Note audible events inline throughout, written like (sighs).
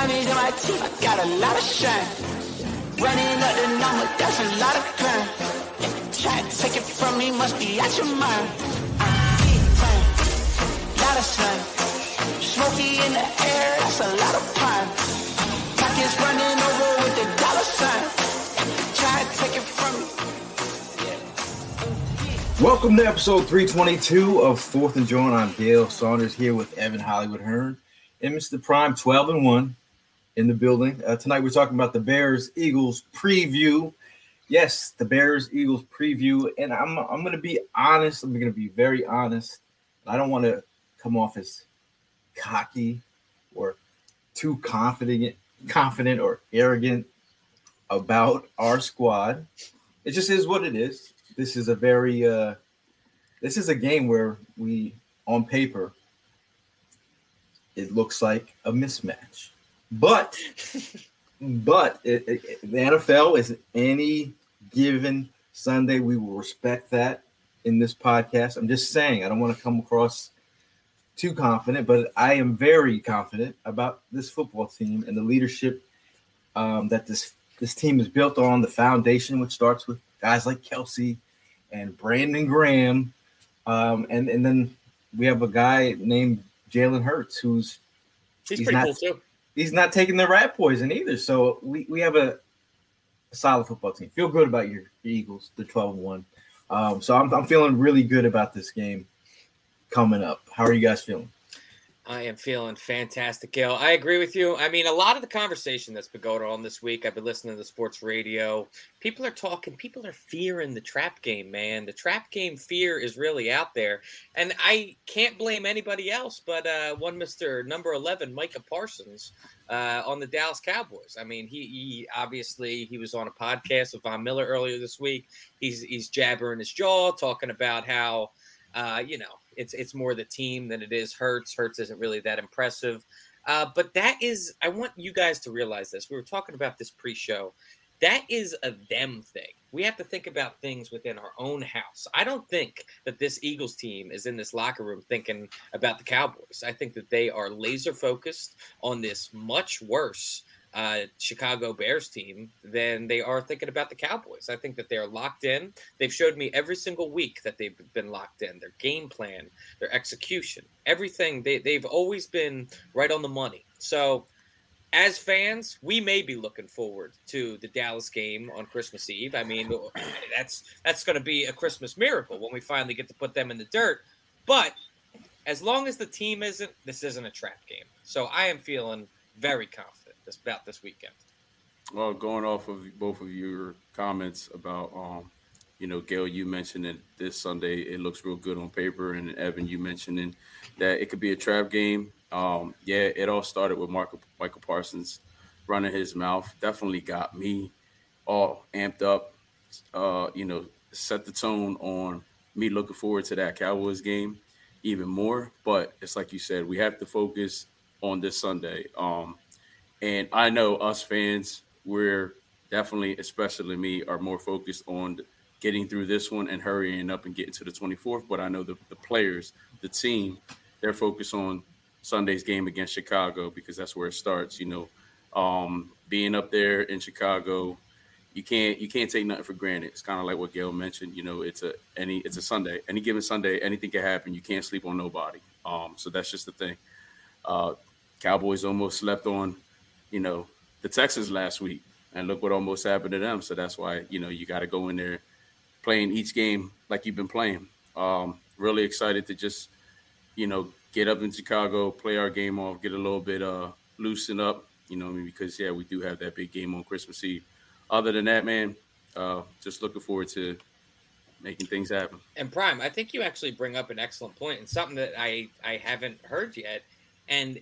Diamonds in my teeth, I got a lot of shine. Running up the number, that's a lot of crime. Try to take it from me, must be out your mind. I'm big time, lot of slime. Smoky in the air, that's a lot of pine. Pockets running over with the dollar sign. Try to take it from me. Welcome to episode 322 of Fourth and Joint. I'm Dale Saunders here with Evan Hollywood Hearn and Mr. Prime 12 and 1 in the building. Uh, tonight we're talking about the Bears Eagles preview. Yes, the Bears Eagles preview. And I'm, I'm to be honest. I'm to be very honest. I don't want to come off as cocky or too confident, confident or arrogant about our squad. It just is what it is. This is a very uh, this is a game where we on paper it looks like a mismatch. But but it, it, the NFL is any given Sunday. We will respect that in this podcast. I'm just saying I don't want to come across too confident, but I am very confident about this football team and the leadership um, that this this team is built on. The foundation, which starts with guys like Kelce and Brandon Graham, um, and and then we have a guy named Jalen Hurts who's He's, He's pretty not- cool too. He's not taking the rat poison either. So we, we have a, a solid football team. Feel good about your Eagles, the 12 1. Um, so I'm, I'm feeling really good about this game coming up. How are you guys feeling? I am feeling fantastic, Gail. I agree with you. I mean, a lot of the conversation that's been going on this week, I've been listening to the sports radio. People are talking, people are fearing the trap game, man. The trap game fear is really out there. And I can't blame anybody else but uh, one Mr. Number 11, Micah Parsons, uh, on the Dallas Cowboys. I mean, he, he obviously he was on a podcast with Von Miller earlier this week. He's he's jabbering his jaw, talking about how uh, you know, it's it's more the team than it is Hurts. Hurts isn't really that impressive. Uh, but that is, I want you guys to realize this. We were talking about this pre-show. That is a them thing. We have to think about things within our own house. I don't think that this Eagles team is in this locker room thinking about the Cowboys. I think that they are laser focused on this much worse uh, Chicago Bears team than they are thinking about the Cowboys. I think that they are locked in. They've showed me every single week that they've been locked in. Their game plan, their execution, everything. They they've always been right on the money. So. As fans, we may be looking forward to the Dallas game on Christmas Eve. I mean, (clears throat) that's that's going to be a Christmas miracle when we finally get to put them in the dirt. But as long as the team isn't, this isn't a trap game. So I am feeling very confident this, about this weekend. Well, going off of both of your comments about, um, you know, Gail, you mentioned that this Sunday it looks real good on paper, and Evan, you mentioning that it could be a trap game. Um, yeah, it all started with Michael Parsons running his mouth. Definitely got me all amped up. Uh, you know, set the tone on me looking forward to that Cowboys game even more. But it's like you said, we have to focus on this Sunday. Um, And I know us fans, we're definitely, especially me, are more focused on getting through this one and hurrying up and getting to the 24th. But I know the, the players, the team, they're focused on Sunday's game against Chicago because that's where it starts. You know, um, being up there in Chicago, you can't you can't take nothing for granted. It's kind of like what Gail mentioned. You know, it's a any it's a Sunday, any given Sunday, anything can happen. You can't sleep on nobody. Um, so that's just the thing. Uh, Cowboys almost slept on, you know, the Texans last week, and look what almost happened to them. So that's why you know you got to go in there playing each game like you've been playing. Um, really excited to just you know get up in Chicago, play our game off, get a little bit uh loosen up. You know, I mean, because yeah, we do have that big game on Christmas Eve. Other than that, man, uh, just looking forward to making things happen. And Prime, I think you actually bring up an excellent point and something that I I haven't heard yet, and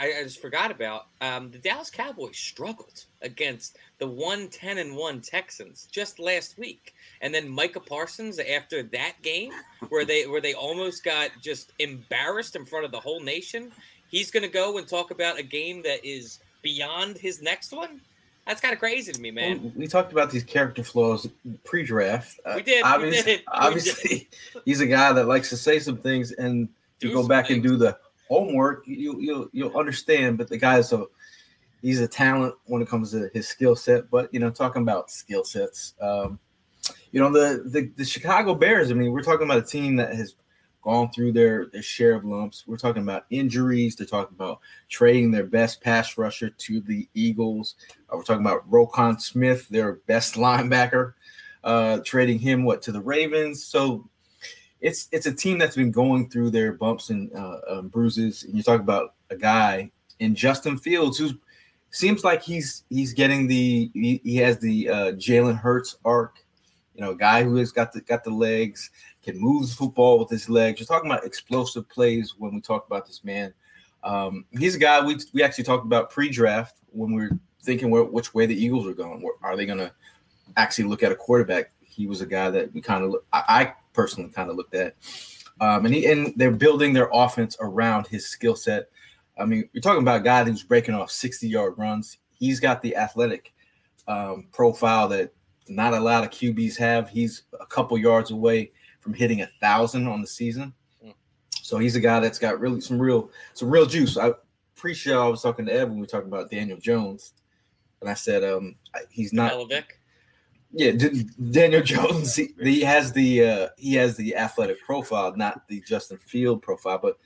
I, I just forgot about. Um, the Dallas Cowboys struggled against the one ten and one Texans just last week, and then Micah Parsons after that game where they where they almost got just embarrassed in front of the whole nation. He's going to go and talk about a game that is beyond his next one. That's kind of crazy to me, man. Well, we talked about these character flaws pre-draft. We did. (laughs) obviously, we did. obviously, We did. he's a guy that likes to say some things, and Do you go back and do the homework, you you you'll understand. But the guy's a he's a talent when it comes to his skill set. But you know, talking about skill sets, um, you know, the, the the Chicago Bears. I mean, we're talking about a team that has gone through their their share of lumps. We're talking about injuries. They're talking about trading their best pass rusher to the Eagles. Uh, we're talking about Roquan Smith, their best (laughs) linebacker, uh, trading him what to the Ravens. So it's it's a team that's been going through their bumps and uh, um, bruises. And you talk about a guy in Justin Fields who seems like he's he's getting the he, he has the uh, Jalen Hurts arc. You know, a guy who has got the got the legs, can move the football with his legs. You're talking about explosive plays when we talk about this man. Um, he's a guy we we actually talked about pre-draft when we were thinking where, which way the Eagles are going. Are they going to actually look at a quarterback? He was a guy that we kind of I, I personally kind of looked at, um, and he and they're building their offense around his skill set. I mean, you're talking about a guy who's breaking off 60 yard runs. He's got the athletic um, profile that not a lot of QBs have. He's a couple yards away from hitting a thousand on the season. Mm. So he's a guy that's got really some real some real juice. I pre-show I was talking to Evan. When we were talking about Daniel Jones, and I said um he's not. Yeah, Daniel (laughs) Jones. He, he has the uh, he has the athletic profile, not the Justin Field profile. But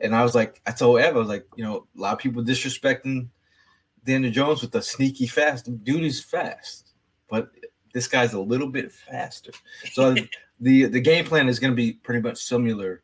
and I was like, I told Ev, I was like, you know, a lot of people disrespecting Daniel Jones with the sneaky fast. Dude is fast, but this guy's a little bit faster. So (laughs) the the game plan is going to be pretty much similar.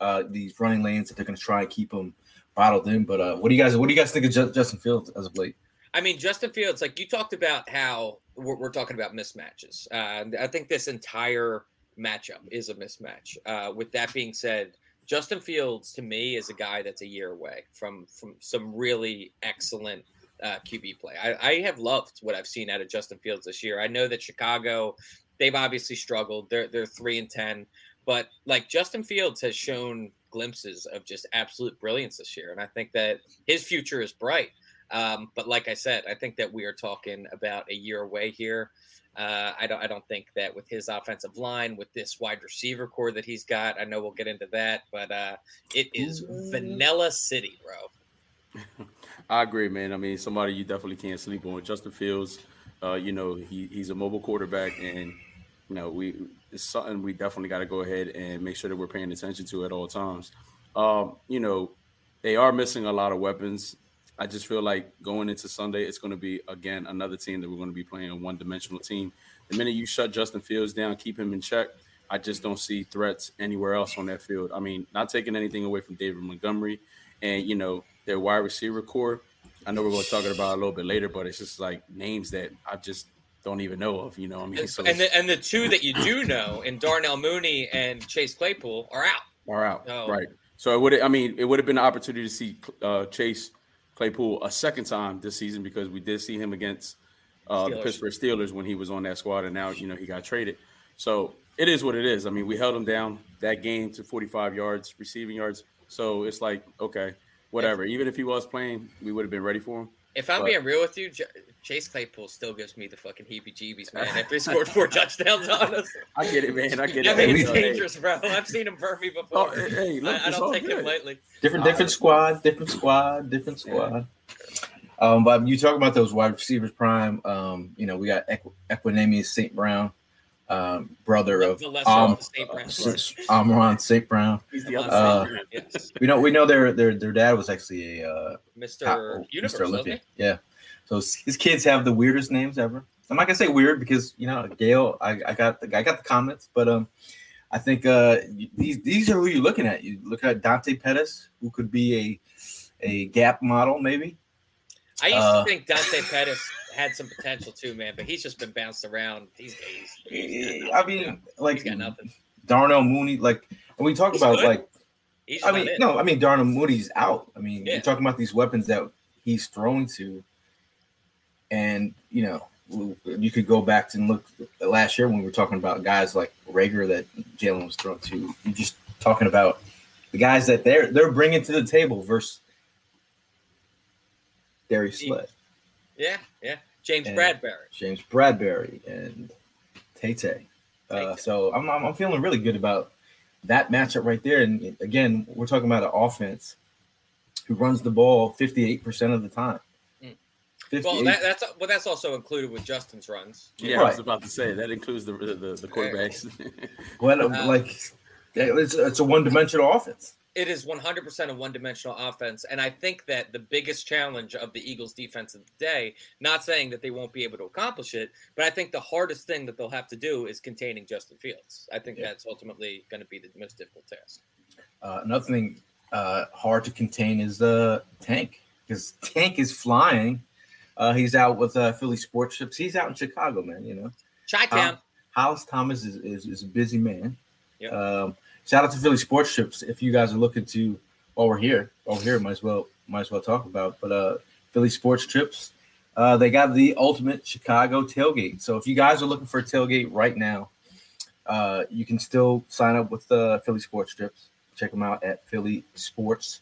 Uh, these running lanes that they're going to try and keep them bottled in. But uh, what do you guys what do you guys think of Ju- Justin Fields as of late? I mean, Justin Fields, like you talked about how we're, we're talking about mismatches. Uh, I think this entire matchup is a mismatch. Uh, with that being said, Justin Fields to me is a guy that's a year away from from some really excellent uh, QB play. I, I have loved what I've seen out of Justin Fields this year. I know that Chicago, they've obviously struggled. They're they're three and ten, but like Justin Fields has shown glimpses of just absolute brilliance this year, and I think that his future is bright. Um, but like I said, I think that we are talking about a year away here. Uh, I don't. I don't think that with his offensive line, with this wide receiver core that he's got, I know we'll get into that, but uh, it is vanilla city, bro. (laughs) I agree, man. I mean, somebody you definitely can't sleep on. Justin Fields, uh, you know, he, he's a mobile quarterback, and you know, we it's something we definitely got to go ahead and make sure that we're paying attention to at all times. Um, you know, they are missing a lot of weapons. I just feel like going into Sunday, it's going to be again another team that we're going to be playing a one-dimensional team. The minute you shut Justin Fields down, keep him in check. I just don't see threats anywhere else on that field. I mean, not taking anything away from David Montgomery and you know their wide receiver core. I know we're going to talk about a little bit later, but it's just like names that I just don't even know of. You know, what I mean, so And the, and the two that you do know, in Darnell Mooney and Chase Claypool, are out. are out, right? So it would, I mean, it would have been an opportunity to see uh, Chase Claypool a second time this season because we did see him against uh, the Pittsburgh Steelers when he was on that squad, and now you know he got traded. So it is what it is. I mean, we held him down that game to 45 yards, receiving yards. So it's like, okay, whatever. Even if he was playing, we would have been ready for him. If I'm But- being real with you, J- Chase Claypool still gives me the fucking heebie-jeebies, man. If he (laughs) scored four touchdowns on us, I get it, man. I get I it. mean, we- it's dangerous, bro. I've seen him burn me Oh, before. hey, hey, look, I, I don't all take him lightly. Different, Uh, different squad, different squad, different Yeah. squad. Um, but you talk about those wide receivers prime. Um, you know, we got Equ- Equanimeous St. Brown, um, brother of The lesser um, of the state brand. Amon-Ra St. Brown. He's the other Uh, side. yes, We know we know their their their dad was actually a uh, Mr. top- Universe, Mr. Olympia. he? Yeah. So his his kids have the weirdest names ever. I'm not gonna say weird because you know Gail. I, I got the I got the comments, but um, I think uh these these are who you're looking at. You look at Dante Pettis, who could be a a gap model maybe. I used Uh, to think Dante Pettis had some potential too, man, but he's just been bounced around these days. He's I mean, like he's got nothing. Darnell Mooney. Like when we talk He's about good. like He's I mean, no, I mean Darnell Mooney's out. I mean, Yeah. you're talking about these weapons that he's throwing to, and you know, you could go back and look last year when we were talking about guys like Reagor that Jalen was throwing to. You're just talking about the guys that they're they're bringing to the table versus Darius He- Sled, Yeah, yeah. James And- Bradberry. James Bradberry, and Tay Tay. Uh, so I'm, I'm I'm feeling really good about that matchup right there. And again, we're talking about an offense who runs the ball 58% of the time. Mm. Well, that, that's well, that's also included with Justin's runs. Yeah, I was about to say that includes the the, the quarterbacks. (laughs) well, uh, like it's, it's a one-dimensional offense. It is 100% a one-dimensional offense, and I think that the biggest challenge of the Eagles' defense of the day, not saying that they won't be able to accomplish it, but I think the hardest thing that they'll have to do is containing Justin Fields. I think Yeah. that's ultimately going to be the most difficult task. Uh, another thing uh, hard to contain is the tank because (laughs) tank is flying. Uh, he's out with uh, Philly Sports Trips. He's out in Chicago, man. You know, Chi-town. Um, Hollis Thomas is, is, is a busy man. Yep. Um, shout out to Philly Sports Trips. If you guys are looking to, while we're here, while we're here, might as well might as well talk about. But uh, Philly Sports Trips, uh, they got the ultimate Chicago tailgate. So if you guys are looking for a tailgate right now, uh, you can still sign up with uh, Philly Sports Trips. Check them out at Philly Sports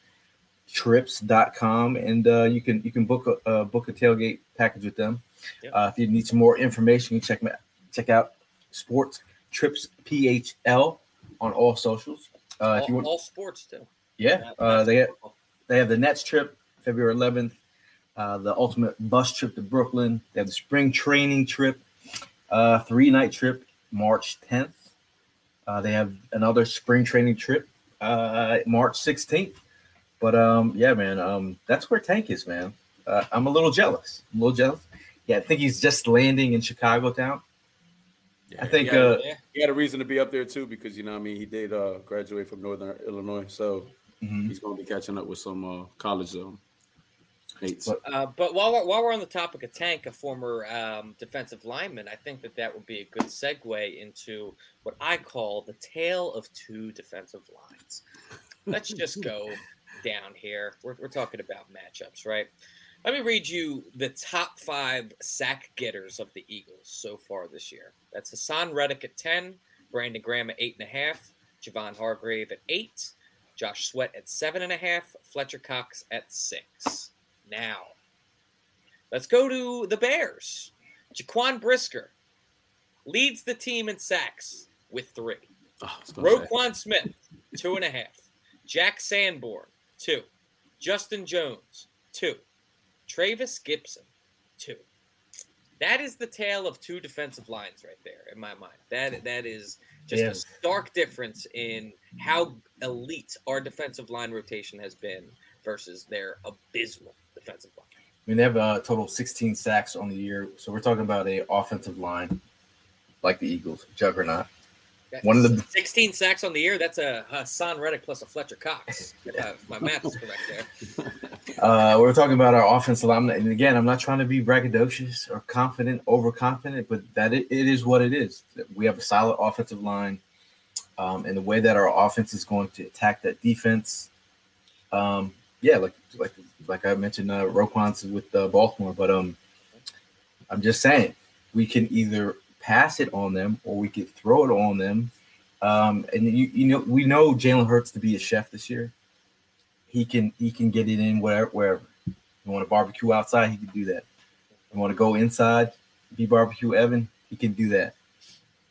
trips.com and uh, you can you can book a uh, book a tailgate package with them Yep. uh, if you need some more information you check out check out sports trips phl on all socials uh, all, if you want all sports too. yeah uh, they have, they have the nets trip february 11th uh, the ultimate bus trip to brooklyn they have the spring training trip uh, three night trip march 10th uh, they have another spring training trip uh, march 16th but um, yeah, man, um, that's where Tank is, man. Uh, I'm a little jealous. I'm a little jealous. Yeah, I think he's just landing in Chicago town. Yeah, I think he had, uh, he had a reason to be up there too because you know what I mean he did uh, graduate from Northern Illinois, so mhm. he's going to be catching up with some uh, college um, mates. But- Uh, but while we're, while we're on the topic of Tank, a former um, defensive lineman, I think that that would be a good segue into what I call the tale of two defensive lines. Let's just go (laughs) down here. We're, we're talking about matchups, right? Let me read you the top five sack getters of the Eagles so far this year. That's Haason Reddick at 10, Brandon Graham at 8.5, Javon Hargrave at 8, Josh Sweat at 7.5, Fletcher Cox at 6. Now, let's go to the Bears. Jaquan Brisker leads the team in sacks with three. Oh, I was say. Roquan Smith, two and a half. Jack Sanborn, two. Justin Jones, two. Trevis Gipson, two. That is the tale of two defensive lines right there in my mind. That that is just Yeah. a stark difference in how elite our defensive line rotation has been versus their abysmal defensive line. I mean, they have a total of 16 sacks on the year. So we're talking about a offensive line like the Eagles, juggernaut. One of the- 16 sacks on the year. That's a Haason Reddick plus a Fletcher Cox. I- if my math is correct there. (laughs) Uh, we're talking about our offensive line, and again, I'm not trying to be braggadocious or confident, overconfident, but that it, it is what it is. We have a solid offensive line, um, and the way that our offense is going to attack that defense, um, yeah, like like like I mentioned, uh, Roquan's with uh, Baltimore, but um, I'm just saying we can either pass it on them or we could throw it on them. Um, and you you know we know Jalen Hurts to be a chef this year. He can he can get it in wherever wherever. You want to barbecue outside, he can do that. You want to go inside, be barbecue Evan, he can do that.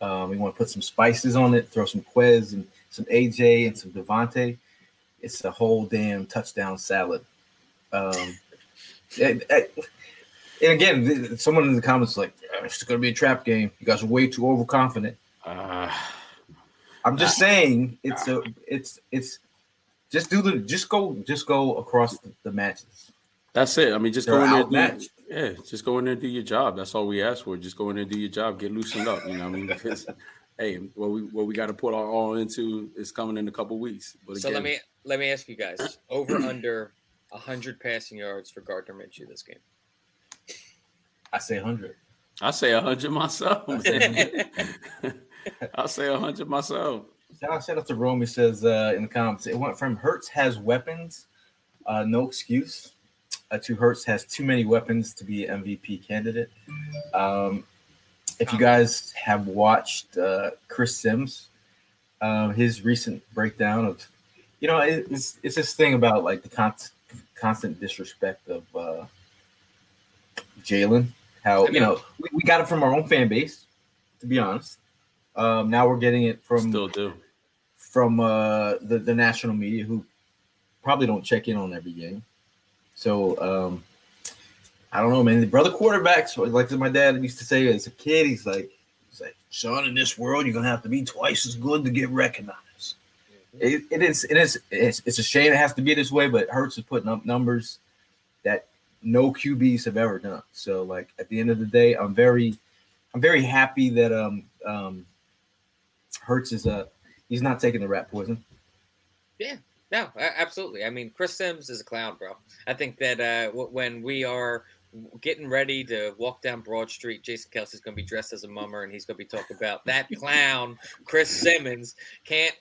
Um, we want to put some spices on it, throw some Quez and some AJ and some DeVonta. It's a whole damn touchdown salad. Um, and, and again, someone in the comments like, it's going to be a trap game. You guys are way too overconfident. Uh, I'm just saying it's a it's it's just do the just go just go across the, the matches. That's it. I mean, just They're go in there. and outmatched. Do, yeah, just go in there and do your job. That's all we ask for. Just go in there and do your job. Get loosened up. You know what I mean? Because (laughs) hey, what we what we got to put our all into is coming in a couple weeks. But So again, let me let me ask you guys: over (clears throat) under hundred passing yards for Gardner Minshew this game. I say 100. I say hundred myself. (laughs) I say hundred myself. Shout out, to Rome. He says uh, in the comments, it went from Hurts has weapons, uh, no excuse, uh, to Hurts has too many weapons to be MVP candidate. Um, if you guys have watched uh, Chris Sims, uh, his recent breakdown of, you know, it- it's it's this thing about like the con- constant disrespect of uh, Jalen. How I mean- you know we, we got it from our own fan base, to be honest. Um, now we're getting it from Still do. From uh, the the national media who probably don't check in on every game. So um, I don't know, man. The brother quarterbacks, like my dad used to say as a kid, he's like, he's like, son, in this world, you're gonna have to be twice as good to get recognized. It, it is, it is, it's, it's a shame it has to be this way, but Hurts is putting up numbers that no QBs have ever done. So, like at the end of the day, I'm very, I'm very happy that um um Hurts is uh he's not taking the rat poison. Yeah, no, absolutely. I mean, Chris Sims is a clown, bro. I think that uh, when we are getting ready to walk down Broad Street, Jason Kelce's going to be dressed as a mummer, and he's going to be talking about that clown, Chris Simmons, can't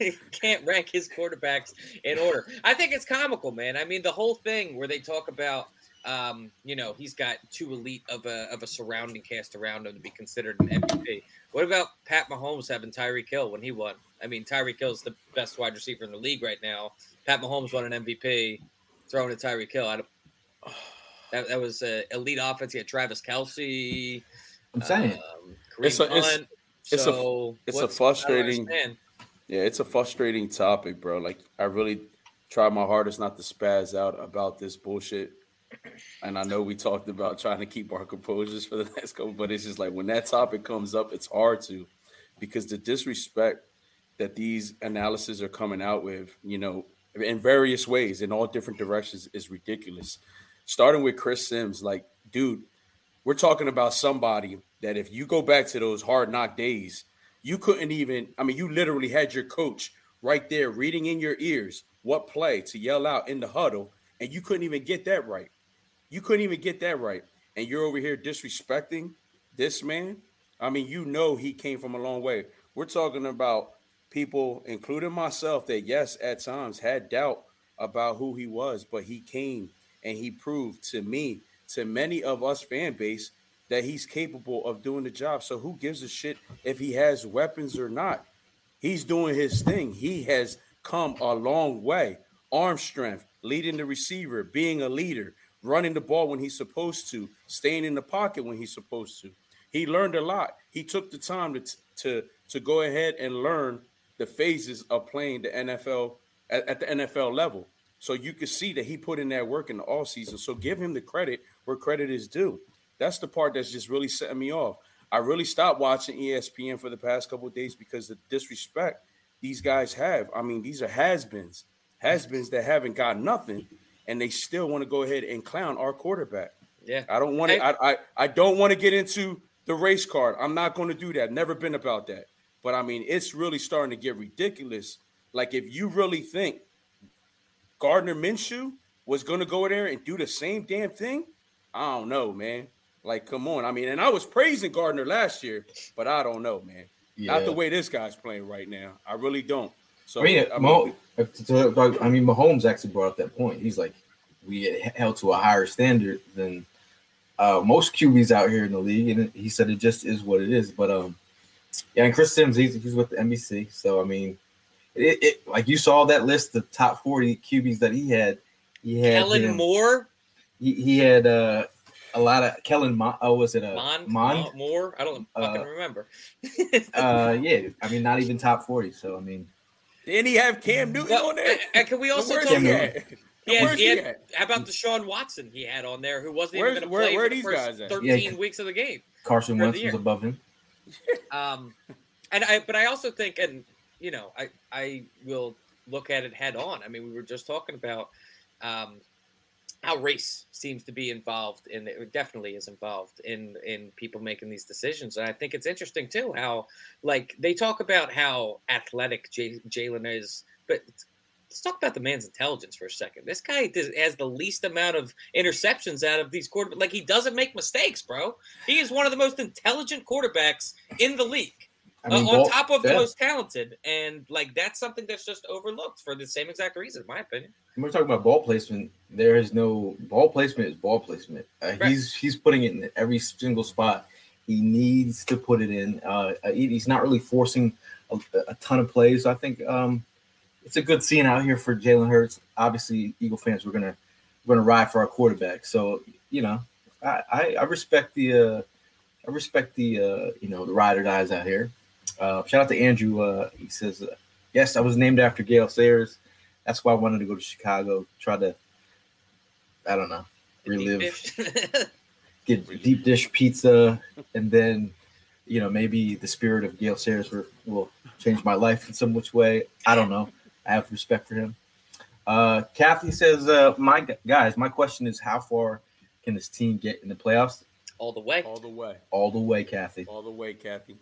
(laughs) can't rank his quarterbacks in order. I think it's comical, man. I mean, the whole thing where they talk about. Um, you know, he's got too elite of a of a surrounding cast around him to be considered an MVP. What about Pat Mahomes having Tyreek Hill when he won? I mean, Tyreek Hill's the best wide receiver in the league right now. Pat Mahomes won an MVP, throwing to Tyreek Hill. I don't, (sighs) that, that was uh, elite offense. He had Travis Kelce. I'm saying um, Kareem It's a- it's- Hunt. it's a- so it's a what's- I don't frustrating- understand. Yeah, it's a frustrating topic, bro. Like I really try my hardest not to spaz out about this bullshit. And I know we talked about trying to keep our composures for the (laughs) next couple, but it's just like when that topic comes up, it's hard to because the disrespect that these analyses are coming out with, you know, in various ways, in all different directions, is ridiculous. Starting with Chris Sims, like, dude, we're talking about somebody that if you go back to those hard knock days, you couldn't even, I mean, you literally had your coach right there reading in your ears what play to yell out in the huddle, and you couldn't even get that right. You couldn't even get that right. And you're over here disrespecting this man. I mean, you know he came from a long way. We're talking about people, including myself, that yes, at times had doubt about who he was, but he came and he proved to me, to many of us fan base, that he's capable of doing the job. So who gives a shit if he has weapons or not? He's doing his thing. He has come a long way. Arm strength, leading the receiver, being a leader, running the ball when he's supposed to, staying in the pocket when he's supposed to. He learned a lot. He took the time to to to go ahead and learn the phases of playing the NFL at, at the NFL level. So you can see that he put in that work in the all season. So give him the credit where credit is due. That's the part that's just really setting me off. I really stopped watching ESPN for the past couple days because the disrespect these guys have. I mean, these are has-beens, has-beens that haven't got nothing, and they still want to go ahead and clown our quarterback. Yeah. I don't want to. Hey. I, I I don't want to get into the race card. I'm not going to do that. Never been about that. But I mean, it's really starting to get ridiculous. Like if you really think Gardner Minshew was going to go there and do the same damn thing, I don't know, man. Like, come on. I mean, and I was praising Gardner last year, but I don't know, man. Not the way this guy's playing right now. I really don't. So I mean, I Mah- to- to- I mean, Mahomes actually brought up that point. He's like, we held to a higher standard than uh, most QBs out here in the league, and he said it just is what it is. But um, yeah, and Chris Sims, he's, he's with the NBC, so I mean, it, it like you saw that list, the top forty QBs that he had. He had Kellen him- Moore, He, he had uh, a lot of Kellen. Mon, oh, was it a Mon, Mon? Moore. I don't fucking Uh, remember. (laughs) Uh, yeah. I mean, not even top forty. So I mean, Didn't he have Cam Newton Well, on there? and can we also Where's talk Cam he He had, Where's he he had- at? how about Deshaun Watson he had on there who wasn't Where's- even going to play where for the first 13 Yeah. weeks of the game. Carson Wentz was above him. Um, and I, but I also think, and you know, I, I will look at it head on. I mean, we were just talking about um, how race seems to be involved in it definitely is involved in in people making these decisions. And i think it's interesting too how like they talk about how athletic jalen is but let's talk about the man's intelligence for a second. This guy does, has the least amount of interceptions out of these quarterbacks like he doesn't make mistakes bro. He is one of the most intelligent quarterbacks in the league I mean, uh, on top of the most talented and like that's something that's just overlooked for the same exact reason in my opinion when we're talking about ball placement, there is no ball placement is ball placement. Uh, Right. He's he's putting it in every single spot. He needs to put it in. Uh, he- he's not really forcing a, a ton of plays. I think um, it's a good scene out here for Jalen Hurts. Obviously, Eagle fans we're gonna we're gonna ride for our quarterback. So you know, I I, I respect the uh, I respect the uh, you know the ride or dies out here. Uh, shout out to Andrew. Uh, he says, uh, "Yes, I was named after Gail Sayers. That's why I wanted to go to Chicago. Try to, I don't know, The deep relive, (laughs) get deep dish pizza, and then, you know, maybe the spirit of Gail Sayers will, will change my life in some which way. I don't know. I have respect for him. Uh, Kathy says, uh, "My guys, my question is, how far can this team get in the playoffs? all the way All the way. All the way, Kathy. All the way, Kathy.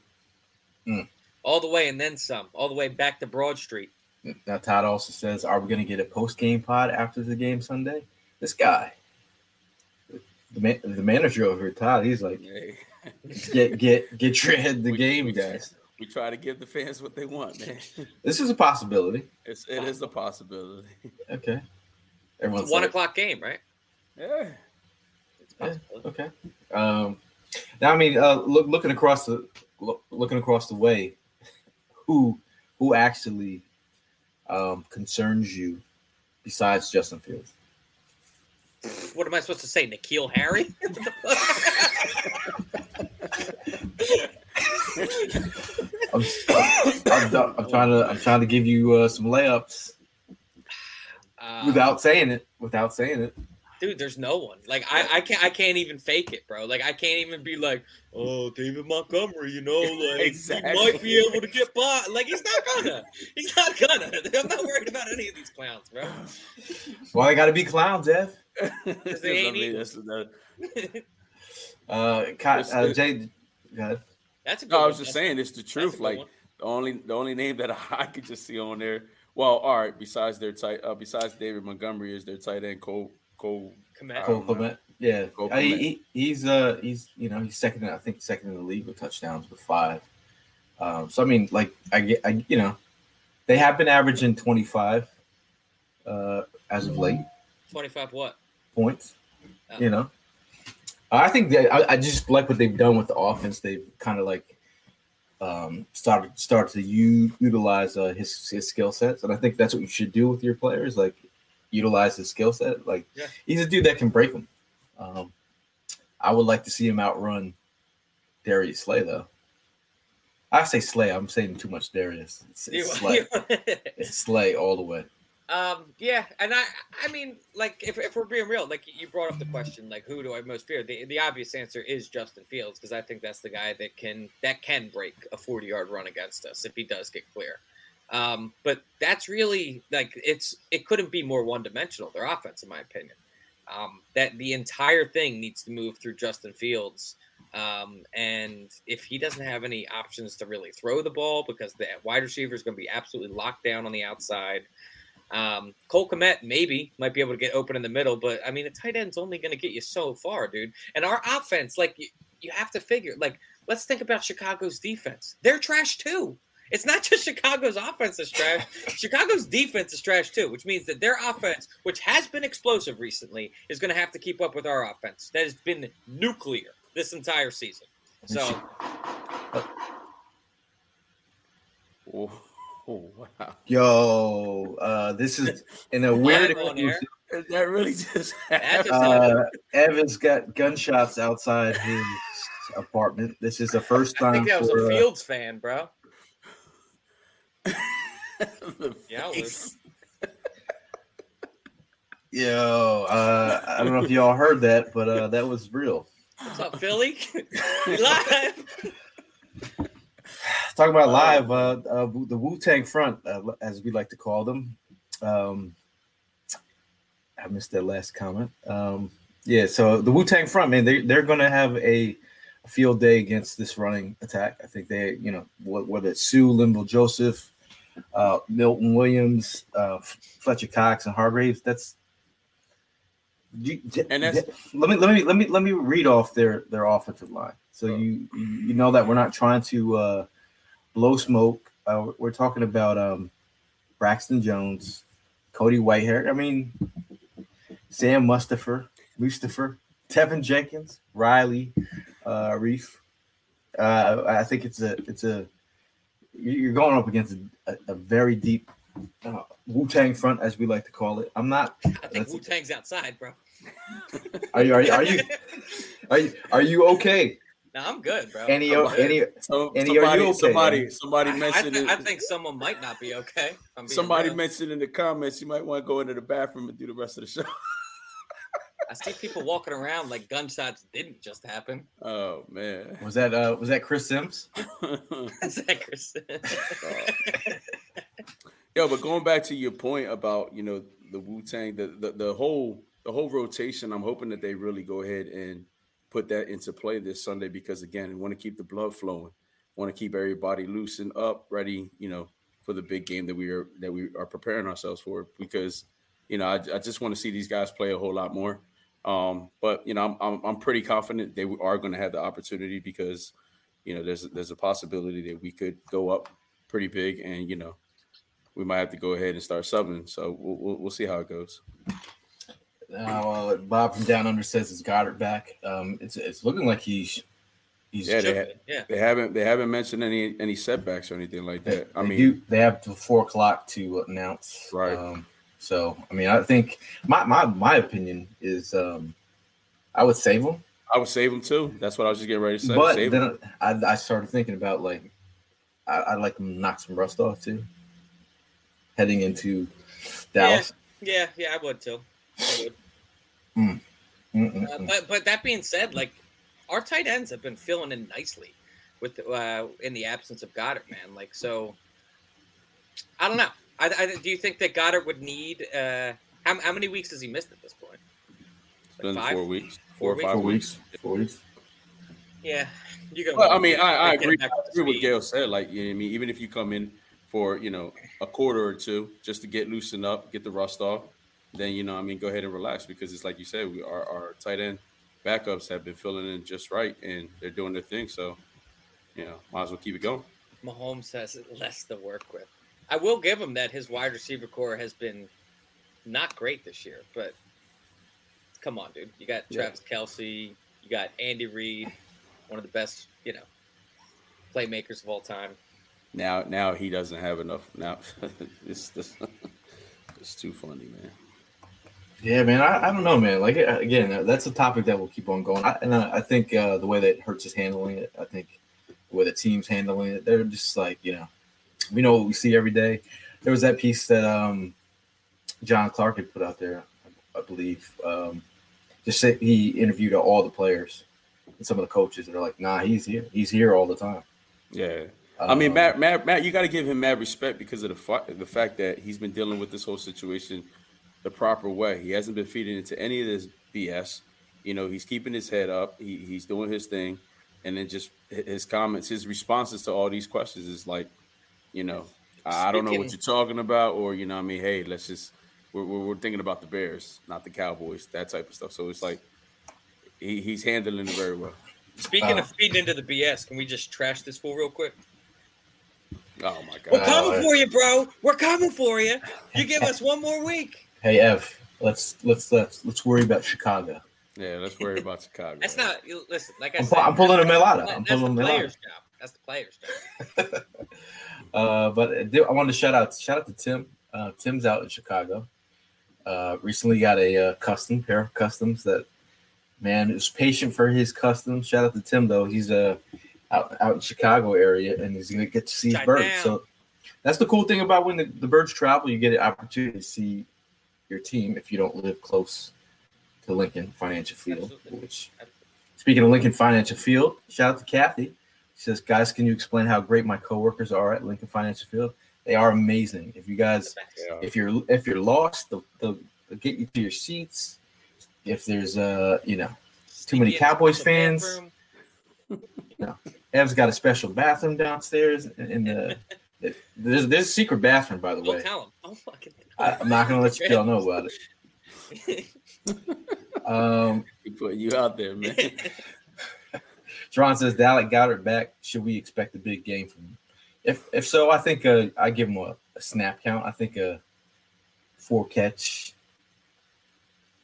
All the way and then some all the way back to broad street Now, Todd also says, Are we going to get a post game pod after the game Sunday? This guy, the, man, the manager over here, Todd, he's like, Hey. (laughs) Get get get (laughs) your head in the We- game, we- guys. We try to give the fans what they want, man. (laughs) This is a possibility. It's it is a possibility. Okay. it's Everyone's a one like, o'clock game right Yeah. It's Yeah, okay. Um, now, I mean, uh, look, looking across the look, looking across the way, who who actually um, concerns you besides Justin Fields? what am i supposed to say N'Keal Harry (laughs) I'm, I'm, I'm, I'm trying to I'm trying to give you uh, some layups Uh, without saying it. Without saying it. Dude there's no one like I, I can't i can't even fake it bro like i can't even be like oh david montgomery you know (laughs) like Exactly. he might be able to get by like he's not gonna he's not gonna (laughs) i'm not worried about any of these clowns bro (laughs) Well, they got to be clowns, Ev? they ain't I mean, that's another- Uh, Ka- uh, Jay, go ahead. that's a good No, I one. was just That's- saying it's the truth. Like one. the only the only name that I could just see on there. Well, all right. Besides their tight, uh, besides David Montgomery is their tight end Cole Cole. Kmet. I Cole don't know. Clement. Yeah, Cole Uh, he, he- he's uh he's you know he's second in- I think second in the league with touchdowns with five. Um, so I mean like I get I you know they have been averaging twenty five uh as of late 25 what points. Oh. You know, I think that I, I just like what they've done with the offense. They've kind of like um started start to u- utilize uh, his his skill sets, and I think that's what you should do with your players. Like utilize his skill set. Like Yeah. he's a dude that can break them. Um, I would like to see him outrun Darius Slay though. I say Slay. I'm saying too much Darius. It's, it's Slay. (laughs) it's Slay all the way. Um, yeah, and I, I mean, like, if, if we're being real, like you brought up the question, like, who do I most fear? The, the obvious answer is Justin Fields because I think that's the guy that can that can break a forty yard run against us if he does get clear. Um, but that's really like it's it couldn't be more one dimensional. Their offense, in my opinion, um, that the entire thing needs to move through Justin Fields. Um, and if he doesn't have any options to really throw the ball because the wide receiver is going to be absolutely locked down on the outside. Um, Cole Kmet maybe might be able to get open in the middle, but I mean, a tight end's only going to get you so far, dude. And our offense, like, you, you have to figure, like, let's think about Chicago's defense. They're trash too. It's not just Chicago's offense is trash. Chicago's defense is trash too, which means that their offense, which has been explosive recently, is going to have to keep up with our offense. That has been nuclear this entire season. So Whoa, Oh wow! Yo, uh, this is in a weird. Live. That really just (laughs) That just Uh, Evans got gunshots outside his apartment. This is the first I time think that was for, a uh, Fields fan, bro. (laughs) the Yeah, face. Yo, uh, I don't know if y'all heard that, but uh, that was real. What's up, Philly? (laughs) we live. Talking about live, uh, uh, the Wu Tang Front, uh, as we like to call them. Um, I missed that last comment. Um, yeah, so the Wu Tang Front, man, they they're going to have a, a field day against this running attack. I think they, you know, whether it's Suh, Linval Joseph, uh, Milton Williams, uh, Fletcher Cox, and Hargraves. That's you, And that's- let me let me let me let me read off their their offensive line. So you you know that we're not trying to uh, blow smoke. Uh, we're talking about um, Braxton Jones, Cody Whitehair. I mean, Sam Mustipher, Mustipher, Teven Jenkins, Riley, uh, Reiff. Uh, I think it's a it's a you're going up against a, a very deep uh, Wu Tang front, as we like to call it. I'm not. I think Wu Tang's outside, bro. (laughs) Are you are you are you are you, are you okay? No, I'm good, bro. Any I'm good. any So Andy, are somebody, you okay, somebody, man? somebody I, I, mentioned it. I think someone might not be okay. if I'm being somebody real. mentioned in the comments you might want to go into the bathroom and do the rest of the show. (laughs) I see people walking around like gunshots didn't just happen. Oh man. was that uh was that Chris Sims? (laughs) Is that Chris? (laughs) Yo, but going back to your point about you know the Wu Tang, the, the the whole the whole rotation, I'm hoping that they really go ahead and put that into play this Sunday because again, we want to keep the blood flowing, want to keep everybody loose and up, ready, you know, for the big game that we are that we are preparing ourselves for. Because you know, I, I just want to see these guys play a whole lot more. Um, but you know, I'm, I'm I'm pretty confident they are going to have the opportunity because you know there's there's a possibility that we could go up pretty big and you know we might have to go ahead and start subbing. So we'll, we'll, we'll see how it goes. Now, uh, Bob from Down Under says it's Goedert back. Um, it's it's looking like he's he's Yeah, they, ha- yeah. they haven't they haven't mentioned any any setbacks or anything like they, that. I they mean, do- they have till four o'clock to announce. Right. Um, so I mean, I think my my my opinion is um, I would save him, I would save them too. That's what I was just getting ready to say. but save 'em. then I, I started thinking about like I, I'd like to knock some rust off too, heading into Dallas. Yeah, yeah, I would too. I would. Mm, mm, Uh, mm. but but that being said, like our tight ends have been filling in nicely with uh, in the absence of Goedert, man. Like so, I don't know. I, I do you think that Goedert would need uh, how how many weeks has he missed at this point? It's been five? four weeks, Four four or five weeks. weeks. Four weeks. Yeah, you go. Well, I mean, I, I agree. I agree with. Gail said. Like, you know what I mean, even if you come in for you know a quarter or two just to get loosened up, get the rust off, then you know, I mean, go ahead and relax because it's like you said, we our, our tight end backups have been filling in just right and they're doing their thing. So, you know, might as well keep it going. Mahomes has less to work with. I will give him that his wide receiver core has been not great this year, but come on, dude. You got Yeah. Travis Kelce, you got Andy Reid, one of the best, you know, playmakers of all time. Now, now he doesn't have enough. Now, (laughs) it's this, (laughs) it's too funny, man. Yeah, man. I, I don't know, man. Like again, uh, that's a topic that will keep on going. I, and I, I think uh, the way that Hurts is handling it, I think the way the team's handling it, they're just like you know, we know what we see every day. There was that piece that um, John Clark had put out there, I, believe. Um, just say he interviewed all the players and some of the coaches, and they're like, "Nah, he's here. He's here all the time." Yeah. I mean, Um, Matt, Matt, Matt, you got to give him mad respect because of the fa- the fact that he's been dealing with this whole situation the proper way. He hasn't been feeding into any of this BS. You know, he's keeping his head up. He, he's doing his thing, and then just his comments, his responses to all these questions is like, you know, I I don't know what you're talking about, or you know, what I mean, hey, let's just we're, we're, we're thinking about the Bears, not the Cowboys, that type of stuff. So it's like he, he's handling it very well. Speaking of feeding into the BS, can we just trash this fool real quick? Oh my god, We're coming uh, for you, bro. We're coming for you. You give us one more week. Hey, Ev, let's let's let's let's worry about Chicago. Yeah, let's worry about Chicago. That's not you- listen. Like I I'm, said, pu- I'm pulling a Melada. I'm that's the pulling a Melada. player's job. That's the player's job. (laughs) Uh, but I wanted to shout out shout out to Tim. Uh, Tim's out in Chicago. Uh, recently got a uh, custom pair of customs that man is patient for his customs. Shout out to Tim though. He's uh out out in Chicago area and he's gonna get to see his birds. So that's the cool thing about when the, the birds travel, you get an opportunity to see your team if you don't live close to Lincoln Financial Field. Absolutely. Which speaking of Lincoln Financial Field, shout out to Kathy. She says, guys, can you explain how great my coworkers are at Lincoln Financial Field? They are amazing. If you guys Yeah. if you're if you're lost, they'll, they'll, they'll get you to your seats. If there's uh you know too many Cowboys the fans. bathroom. Ev's got a special bathroom downstairs in in the. There's there's a secret bathroom by the Don't way. tell him. Don't fucking. I, I'm not gonna let you all know about it. (laughs) Um, He putting you out there, man. (laughs) John says Dallas Goedert back. Should we expect a big game from him? If if so, I think uh, I give him a, a snap count. I think a four catch,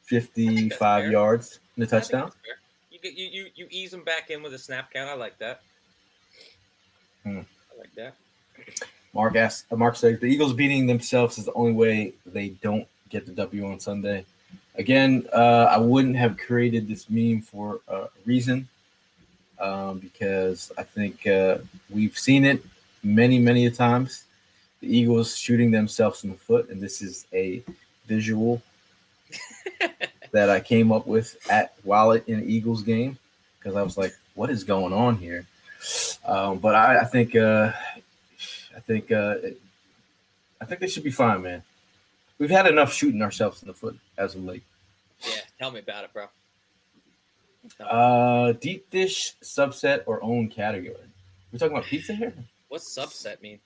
fifty five yards in the I think touchdown. You, you you you ease them back in with a snap count. I like that. Hmm. I like that. Mark asks, uh, Mark says the Eagles beating themselves is the only way they don't get the W on Sunday. Again, uh, I wouldn't have created this meme for a reason um, because I think uh, we've seen it many, many a times. The Eagles shooting themselves in the foot, and this is a visual (laughs) that I came up with at while it in Eagles game because I was like, "What is going on here?" Um, but I, I think uh, I think uh, it- I think they should be fine, man. We've had enough shooting ourselves in the foot as of late. Yeah, tell me about it, bro. Uh, deep dish subset or own category. We're talking about pizza here. What's subset mean?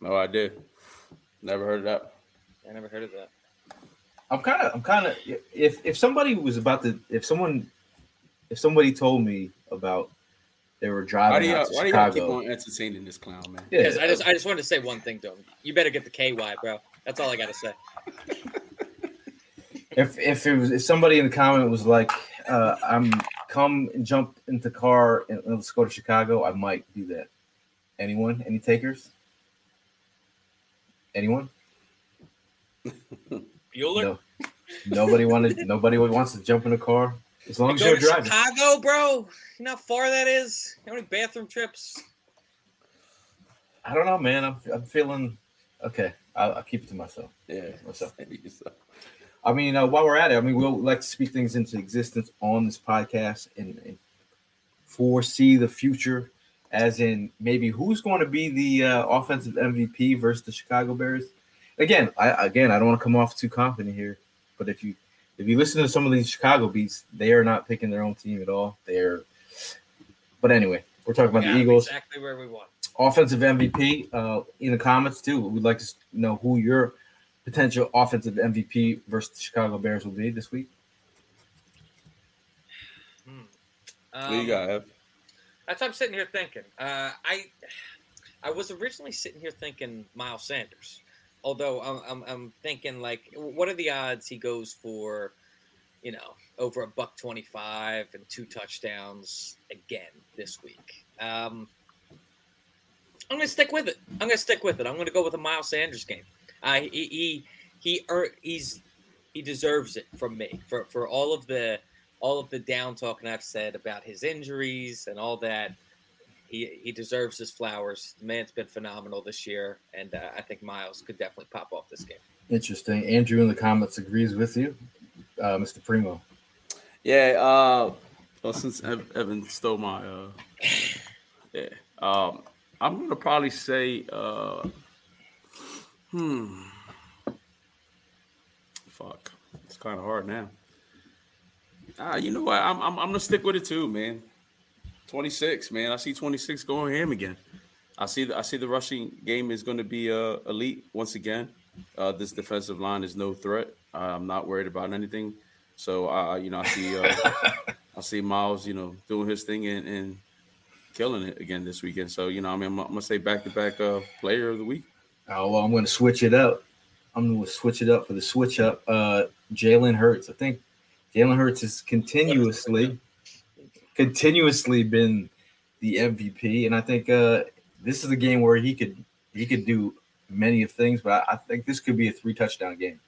no idea. Never heard of that. I never heard of that. I'm kind of, I'm kind of. If if somebody was about to, if someone, if somebody told me about they were driving. Why driving do you out to why do you keep Chicago, on entertaining this clown, man? yeah, Because I just I just wanted to say one thing to him. You better get the KY, bro. That's all I gotta say. if if it was if somebody in the comment was like, uh, "I'm come and jump into car and let's go to Chicago," I might do that. Anyone? Any takers? Anyone? (laughs) Bueller. No. Nobody wanted. (laughs) Nobody wants to jump in a car as long as Go you're to driving. Chicago, bro. You know how far that is? How many bathroom trips? I don't know, man. I'm I'm feeling okay. I'll, I'll keep it to myself. Yeah. What's up? So- I mean, uh, while we're at it, I mean, we'll like to speak things into existence on this podcast and, and foresee the future, as in maybe who's going to be the uh, offensive MVP versus the Chicago Bears. Again, I again, I don't want to come off too confident here, but if you if you listen to some of these Chicago beats, they are not picking their own team at all. They're, but anyway, we're talking about Yeah, the Eagles Exactly where we want. offensive MVP uh, in the comments too. We'd like to know who your potential offensive MVP versus the Chicago Bears will be this week. Hmm. what you Um, got, Ev? That's what I'm sitting here thinking. Uh, I I was originally sitting here thinking Miles Sanders, although I'm, I'm, I'm thinking like, what are the odds he goes for, you know, over a buck twenty five and two touchdowns again this week? Um, I'm gonna stick with it. I'm gonna stick with it. I'm gonna go with a Miles Sanders game. Uh, he he he ear- he's he deserves it from me for for all of the all of the down talking I've said about his injuries and all that. He, he deserves his flowers. The man's been phenomenal this year, and uh, I think Miles could definitely pop off this game. Interesting. Andrew in the comments agrees with you, uh, Mr. Primo. Yeah, uh well since Ev- Evan stole my uh (laughs) yeah. Um I'm gonna probably say uh hmm fuck. It's kind of hard now. Ah, you know what? I'm, I'm I'm gonna stick with it too, man. 26, man. I see 26 going ham again. I see the I see the rushing game is going to be uh, elite once again. Uh, this defensive line is no threat. I'm not worried about anything. So uh, you know, I see uh, (laughs) I see Miles, you know, doing his thing and, and killing it again this weekend. So you know, I mean, I'm, I'm gonna say back to back uh player of the week. Oh well, I'm going to switch it up. I'm going to switch it up for the switch up. Uh, Jalen Hurts. I think Jalen Hurts has continuously, continuously been the MVP, and I think uh, this is a game where he could he could do many of things, but I, I think this could be a three touchdown game.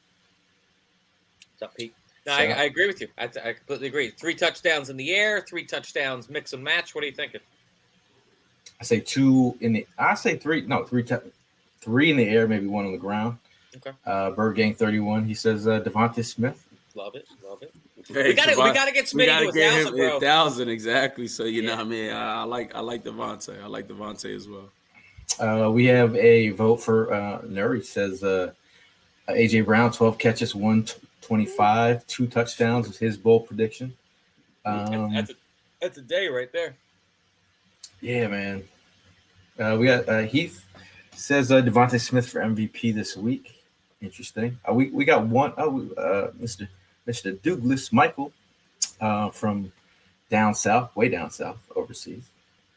What's up, Pete? No, I, So- I agree with you. I, I completely agree. Three touchdowns in the air, three touchdowns, mix and match. What are you thinking? I say two in the. I say three. No, three. tou- three in the air, maybe one on the ground. Okay. Uh, Bird Gang thirty one. He says uh, DeVonta Smith. Love it, love it. Hey, we got to we got to get we Smitty gotta to a get thousand, him bro. a thousand exactly. So you know, what I mean, I, I like I like DeVonta. I like DeVonta as well. Uh, we have a vote for uh, Nuri. Says uh, AJ Brown, twelve catches, one twenty five, two touchdowns is his bowl prediction. Um, that's a that's a day right there. yeah, man. Uh, we got uh, Heath says uh, DeVonta Smith for MVP this week. Interesting. Uh, we we got one. Oh, uh, Mr. Mr. Douglas Michael uh, from down south, way down south, overseas.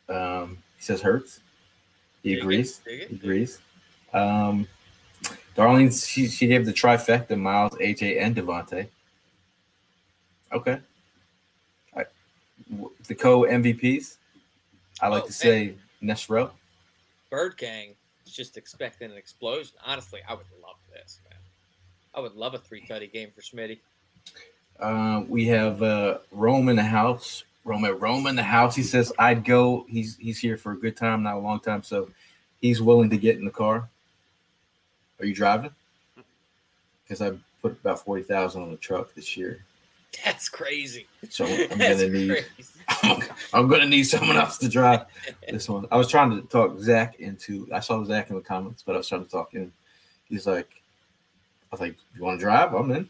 Um, he says Hurts. He Dig it, agrees. dig it, He agrees. Um, Darlene, she, she gave the trifecta: Miles, AJ, and DeVonta. Okay. All right. The co MVPs. I like Oh, to say Nesro. Bird Gang just expecting an explosion. Honestly, I would love this, man. I would love a three tutty game for Smitty. Uh, we have uh, Rome in the house. Rome at Rome in the house. He says, "I'd go." He's he's here for a good time, not a long time, so he's willing to get in the car. Are you driving? Because I put about forty thousand on the truck this year, (laughs) That's crazy. so I'm (laughs) That's gonna need crazy. (laughs) I'm gonna need someone else to drive this one. I was trying to talk Zach into. I saw Zach in the comments, but I was trying to talk him. He's like, I was like, "You want to drive? I'm in."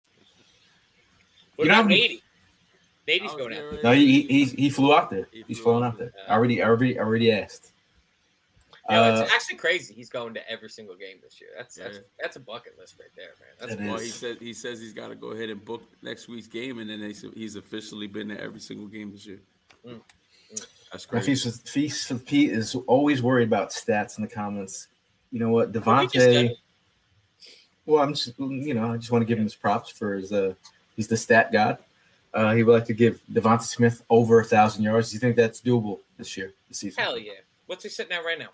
how many- Nady? Nady's I was going there out. right No, he he, he flew out there. He He's flew flown out out there. there. I already, I already, I already asked. Yeah, Uh, it's actually crazy. He's going to every single game this year. That's that's Yeah. that's a bucket list right there, man. That's It Well, is. he said he says he's got to go ahead and book next week's game, and then they, he's officially been to every single game this year. Mm, That's My crazy. feast with feast with Pete is always worried about stats in the comments. You know what, We DeVonta? Well, I'm just you know I just want to give him his props for his uh he's the stat god. Uh, he would like to give DeVonta Smith over a thousand yards. Do you think that's doable this year, this season? Hell yeah. What's he sitting at right now?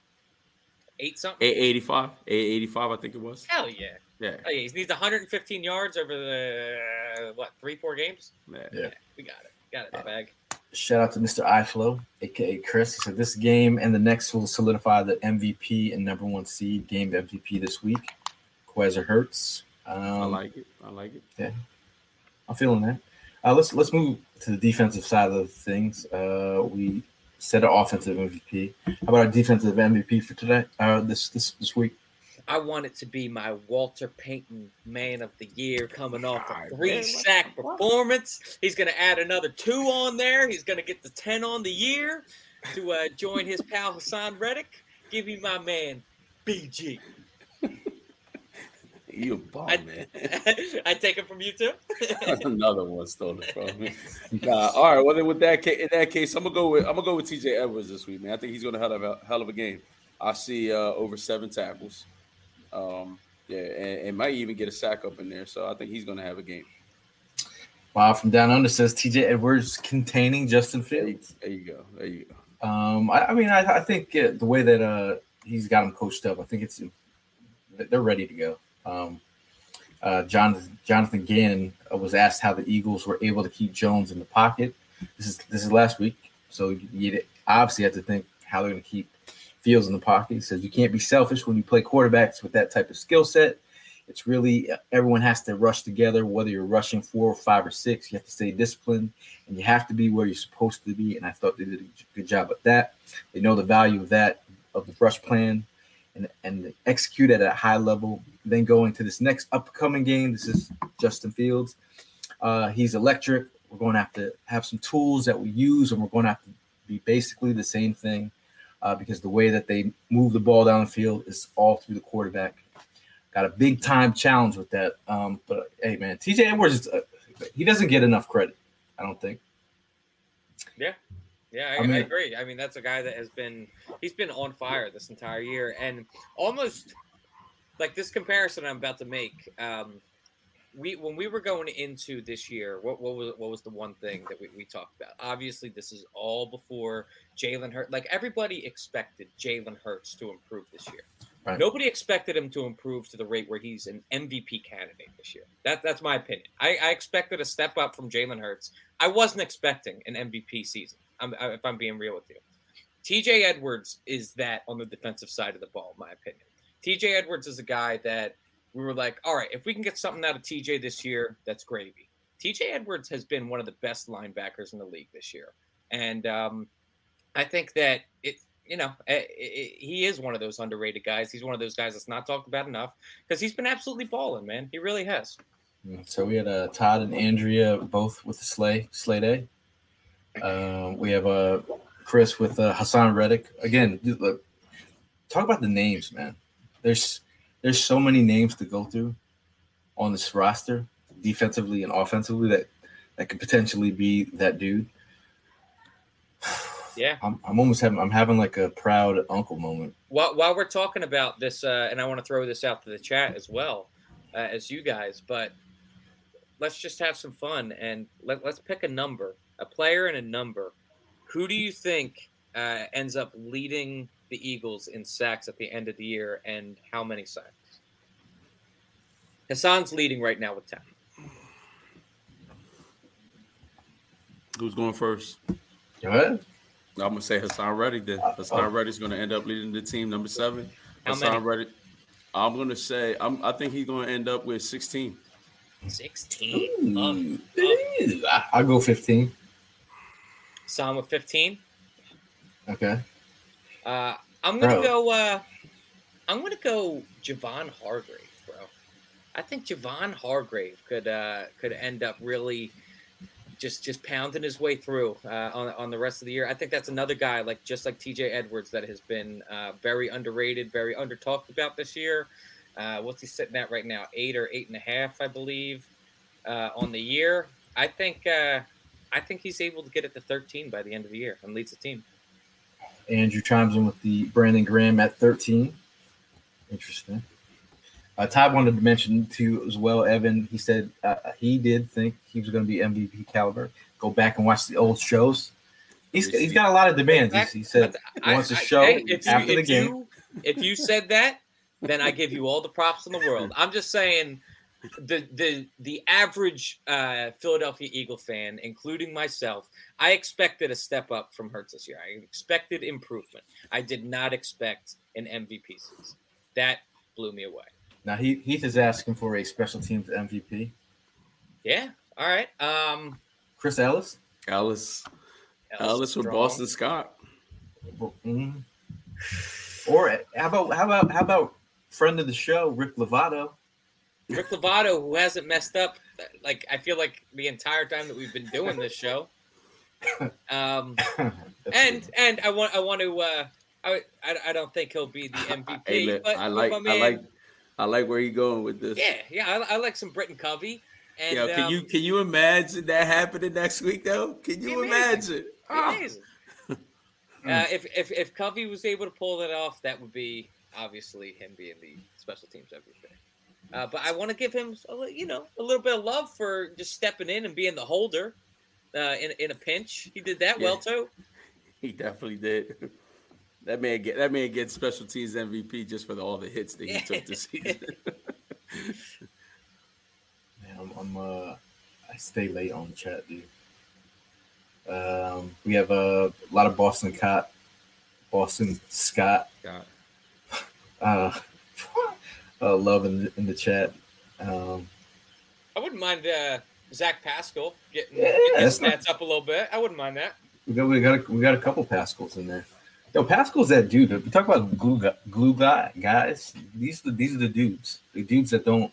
Eight something? Eight eighty five, eight eighty five, I think it was. Hell yeah. Yeah, Hell yeah. He needs 115 yards over the uh, what three four games. yeah. Yeah. We got it. Got it in the bag. Shout out to Mr. iFlow, aka Chris. He said this game and the next will solidify the MVP and number one seed game MVP this week. Quezzer Hurts. Um, I like it. I like it. I'm feeling that. Uh, let's let's move to the defensive side of things. Uh, we set an offensive MVP. How about our defensive MVP for today? Uh, this this this week. I want it to be my Walter Payton Man of the Year coming off a three sack performance. He's going to add another two on there. He's going to get the 10 on the year to uh, join his pal Haason Reddick. Give me my man, BG. You a bum, I, man. (laughs) I take it from you too. (laughs) Another one stolen from me. (laughs) Nah, all right. Well, then with that case, in that case, I'm gonna go with I'm gonna go with T.J. Edwards this week, man. I think he's gonna have a hell of a game. I see uh, over seven tackles. Um, yeah, and, and might even get a sack up in there. So I think he's going to have a game. Wow, from down under says TJ Edwards containing Justin Fields. There you go. There you go. Um, I, I mean, I, I think uh, the way that uh, he's got him coached up, I think it's they're ready to go. Um, uh, Jonathan Jonathan Gannon was asked how the Eagles were able to keep Jones in the pocket. This is this is last week, so you obviously have to think how they're going to keep Fields in the pocket. He says you can't be selfish when you play quarterbacks with that type of skill set. It's really everyone has to rush together, whether you're rushing four or five or six. You have to stay disciplined and you have to be where you're supposed to be. And I thought they did a good job at that. They know the value of that, of the rush plan, and, and execute at a high level. Then going to this next upcoming game, this is Justin Fields. Uh, he's electric. We're going to have to have some tools that we use, and we're going to have to be basically the same thing uh, because the way that they move the ball down the field is all through the quarterback got a big time challenge with that. Um, but hey, man, TJ Edwards, uh, he doesn't get enough credit. I don't think. Yeah, yeah, I, I, mean, I, agree. I mean, that's a guy that has been he's been on fire this entire year, and almost like this comparison I'm about to make. Um, we when we were going into this year, what, what was what was the one thing that we, we talked about? Obviously, this is all before Jalen Hurts. Like everybody expected Jalen Hurts to improve this year. Right. Nobody expected him to improve to the rate where he's an MVP candidate this year. That, that's my opinion. I, I expected a step up from Jalen Hurts. I wasn't expecting an MVP season, I'm, if I'm being real with you. TJ Edwards is that on the defensive side of the ball, in my opinion. TJ Edwards is a guy that we were like, all right, if we can get something out of TJ this year, that's gravy. TJ Edwards has been one of the best linebackers in the league this year. And um, I think that it, you know, eh, eh, he is one of those underrated guys. He's one of those guys that's not talked about enough because he's been absolutely balling, man. He really has. So we had uh, Todd and Andrea both with the sleigh sleigh day. Uh, we have uh, Chris with uh, Haason Reddick again. Look, talk about the names, man. There's there's so many names to go through on this roster, defensively and offensively, that that could potentially be that dude. (sighs) Yeah, I'm, I'm almost having I'm having like a proud uncle moment. While while we're talking about this, uh, and I want to throw this out to the chat as well uh, as you guys, but let's just have some fun and let, let's pick a number, a player and a number. Who do you think uh, ends up leading the Eagles in sacks at the end of the year, and how many sacks? Haason's leading right now with ten. Who's going first? Go ahead. I'm gonna say Haason Reddick. Then Haason oh. Reddick's gonna end up leading the team number seven. How Haason many? Reddick. I'm gonna say I'm, i think he's gonna end up with 16. 16. Um, I'll go 15. Sam with 15. Okay. Uh, I'm gonna bro. go. Uh, I'm gonna go Javon Hargrave, bro. I think Javon Hargrave could uh, could end up really just just pounding his way through uh, on on the rest of the year. I think that's another guy like just like T.J. Edwards that has been uh, very underrated, very under talked about this year. Uh, what's he sitting at right now? Eight or eight and a half, I believe, uh, on the year. I think uh, I think he's able to get it to 13 by the end of the year and leads the team. Andrew chimes in with the Brandon Graham at 13. Interesting. Uh, Todd wanted to mention too as well, Evan. He said uh, he did think he was going to be MVP caliber. Go back and watch the old shows. He's, he's got a lot of demands. He, he said he wants to show I, after you, the game. You, if you said that, then I give you all the props in the world. I'm just saying the the the average uh, Philadelphia Eagle fan, including myself, I expected a step up from Hurts this year. I expected improvement. I did not expect an MVP season. That blew me away. Now Heath is asking for a special teams MVP. Yeah. All right. Um, Chris Ellis. Ellis. Ellis, Ellis with Boston Scott. Mm-hmm. Or how about how about how about friend of the show Rick Lovato? Rick Lovato, who hasn't messed up, like I feel like the entire time that we've been doing this show. Um, (laughs) and and I want I want to uh, I, I, I don't think he'll be the MVP. (laughs) Hey, but, I like I like I like where you're going with this. Yeah, yeah, I, I like some Britton Covey. And, Yo, can um, you can you imagine that happening next week though? Can you imagine? Oh. (laughs) Uh, if if if Covey was able to pull that off, that would be obviously him being the special teams MVP. Uh, but I want to give him, a you know, a little bit of love for just stepping in and being the holder uh, in in a pinch. He did that well too. (laughs) He definitely did. (laughs) That man get that man gets special teams MVP just for the, all the hits that he took this (laughs) season. Man, I'm, I'm uh, I stay late on the chat, dude. Um, we have uh, a lot of Boston Cot, Boston Scott, God. uh, uh love in the, in the chat. Um, I wouldn't mind uh, Zach Pascal getting, Yeah, getting his stats up a little bit. I wouldn't mind that. we got we got a, we got a couple Pascals in there. Yo, Pascal's that dude. We talk about glue guy, glue guy guys. These are the, these are the dudes. The dudes that don't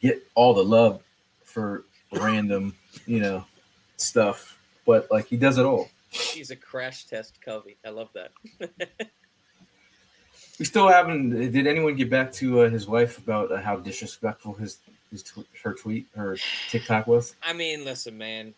get all the love for random, you know, stuff. But like he does it all. He's a crash test Covey. I love that. (laughs) We still haven't. Did anyone get back to uh, his wife about uh, how disrespectful his his tw- her tweet her TikTok was? I mean, listen, man,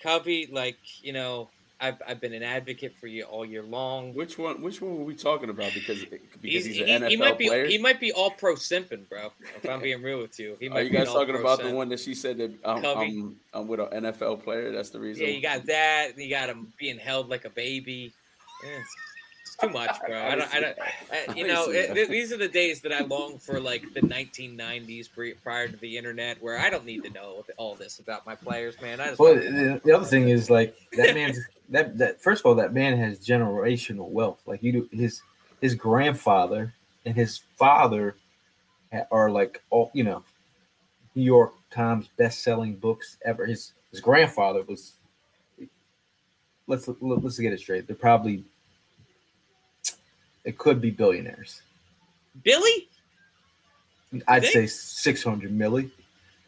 Covey, like you know, I've I've been an advocate for you all year long. Which one? Which one were we talking about? Because because he's, he, an NFL he might be player. he might be all pro simping, bro. If I'm being real with you, he Are might you be guys all talking pro about the one that she said that I'm, I'm, I'm with an NFL player? That's the reason. Yeah, you got that. You got him being held like a baby. Yeah, it's, it's too much, bro. I don't. I don't. I, (laughs) you know, it, these are the days that I long for, like the 1990s, pre- prior to the internet, where I don't need to know all this about my players, man. I just Well, the, the other thing is like that man's (laughs) that that first of all that man has generational wealth. Like you do his his grandfather and his father are like all you know New York Times best selling books ever. His his grandfather was. Let's let's get it straight. They're probably. It could be billionaires. Billy, I'd say six hundred milli.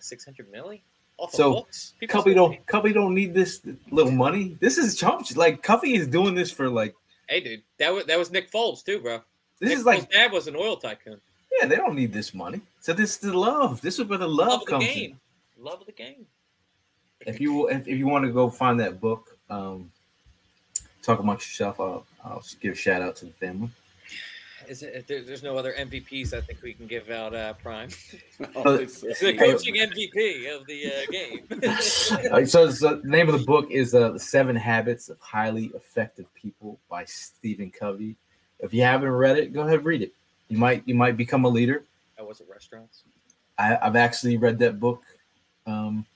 600 milli off So, Cuffy don't Cuffy don't need this little money. This is chump like Cuffy is doing this for like Hey, dude, that was that was Nick Foles too, bro. this Nick is like Foles' dad was an oil tycoon. yeah they don't need this money. So this is the love. This is where the love, Love of the comes game. Love of the game. If you if, if you want to go find that book, um, talk amongst yourself. I'll I'll give a shout out to the family. Is it, there, there's no other MVPs I think we can give out uh, Prime. Uh, (laughs) (laughs) It's the coaching MVP of the uh, game. (laughs) All right, so, so the name of the book is uh, "The Seven Habits of Highly Effective People" by Stephen Covey. If you haven't read it, go ahead and read it. You might you might become a leader. I was at restaurants. I, I've actually read that book um,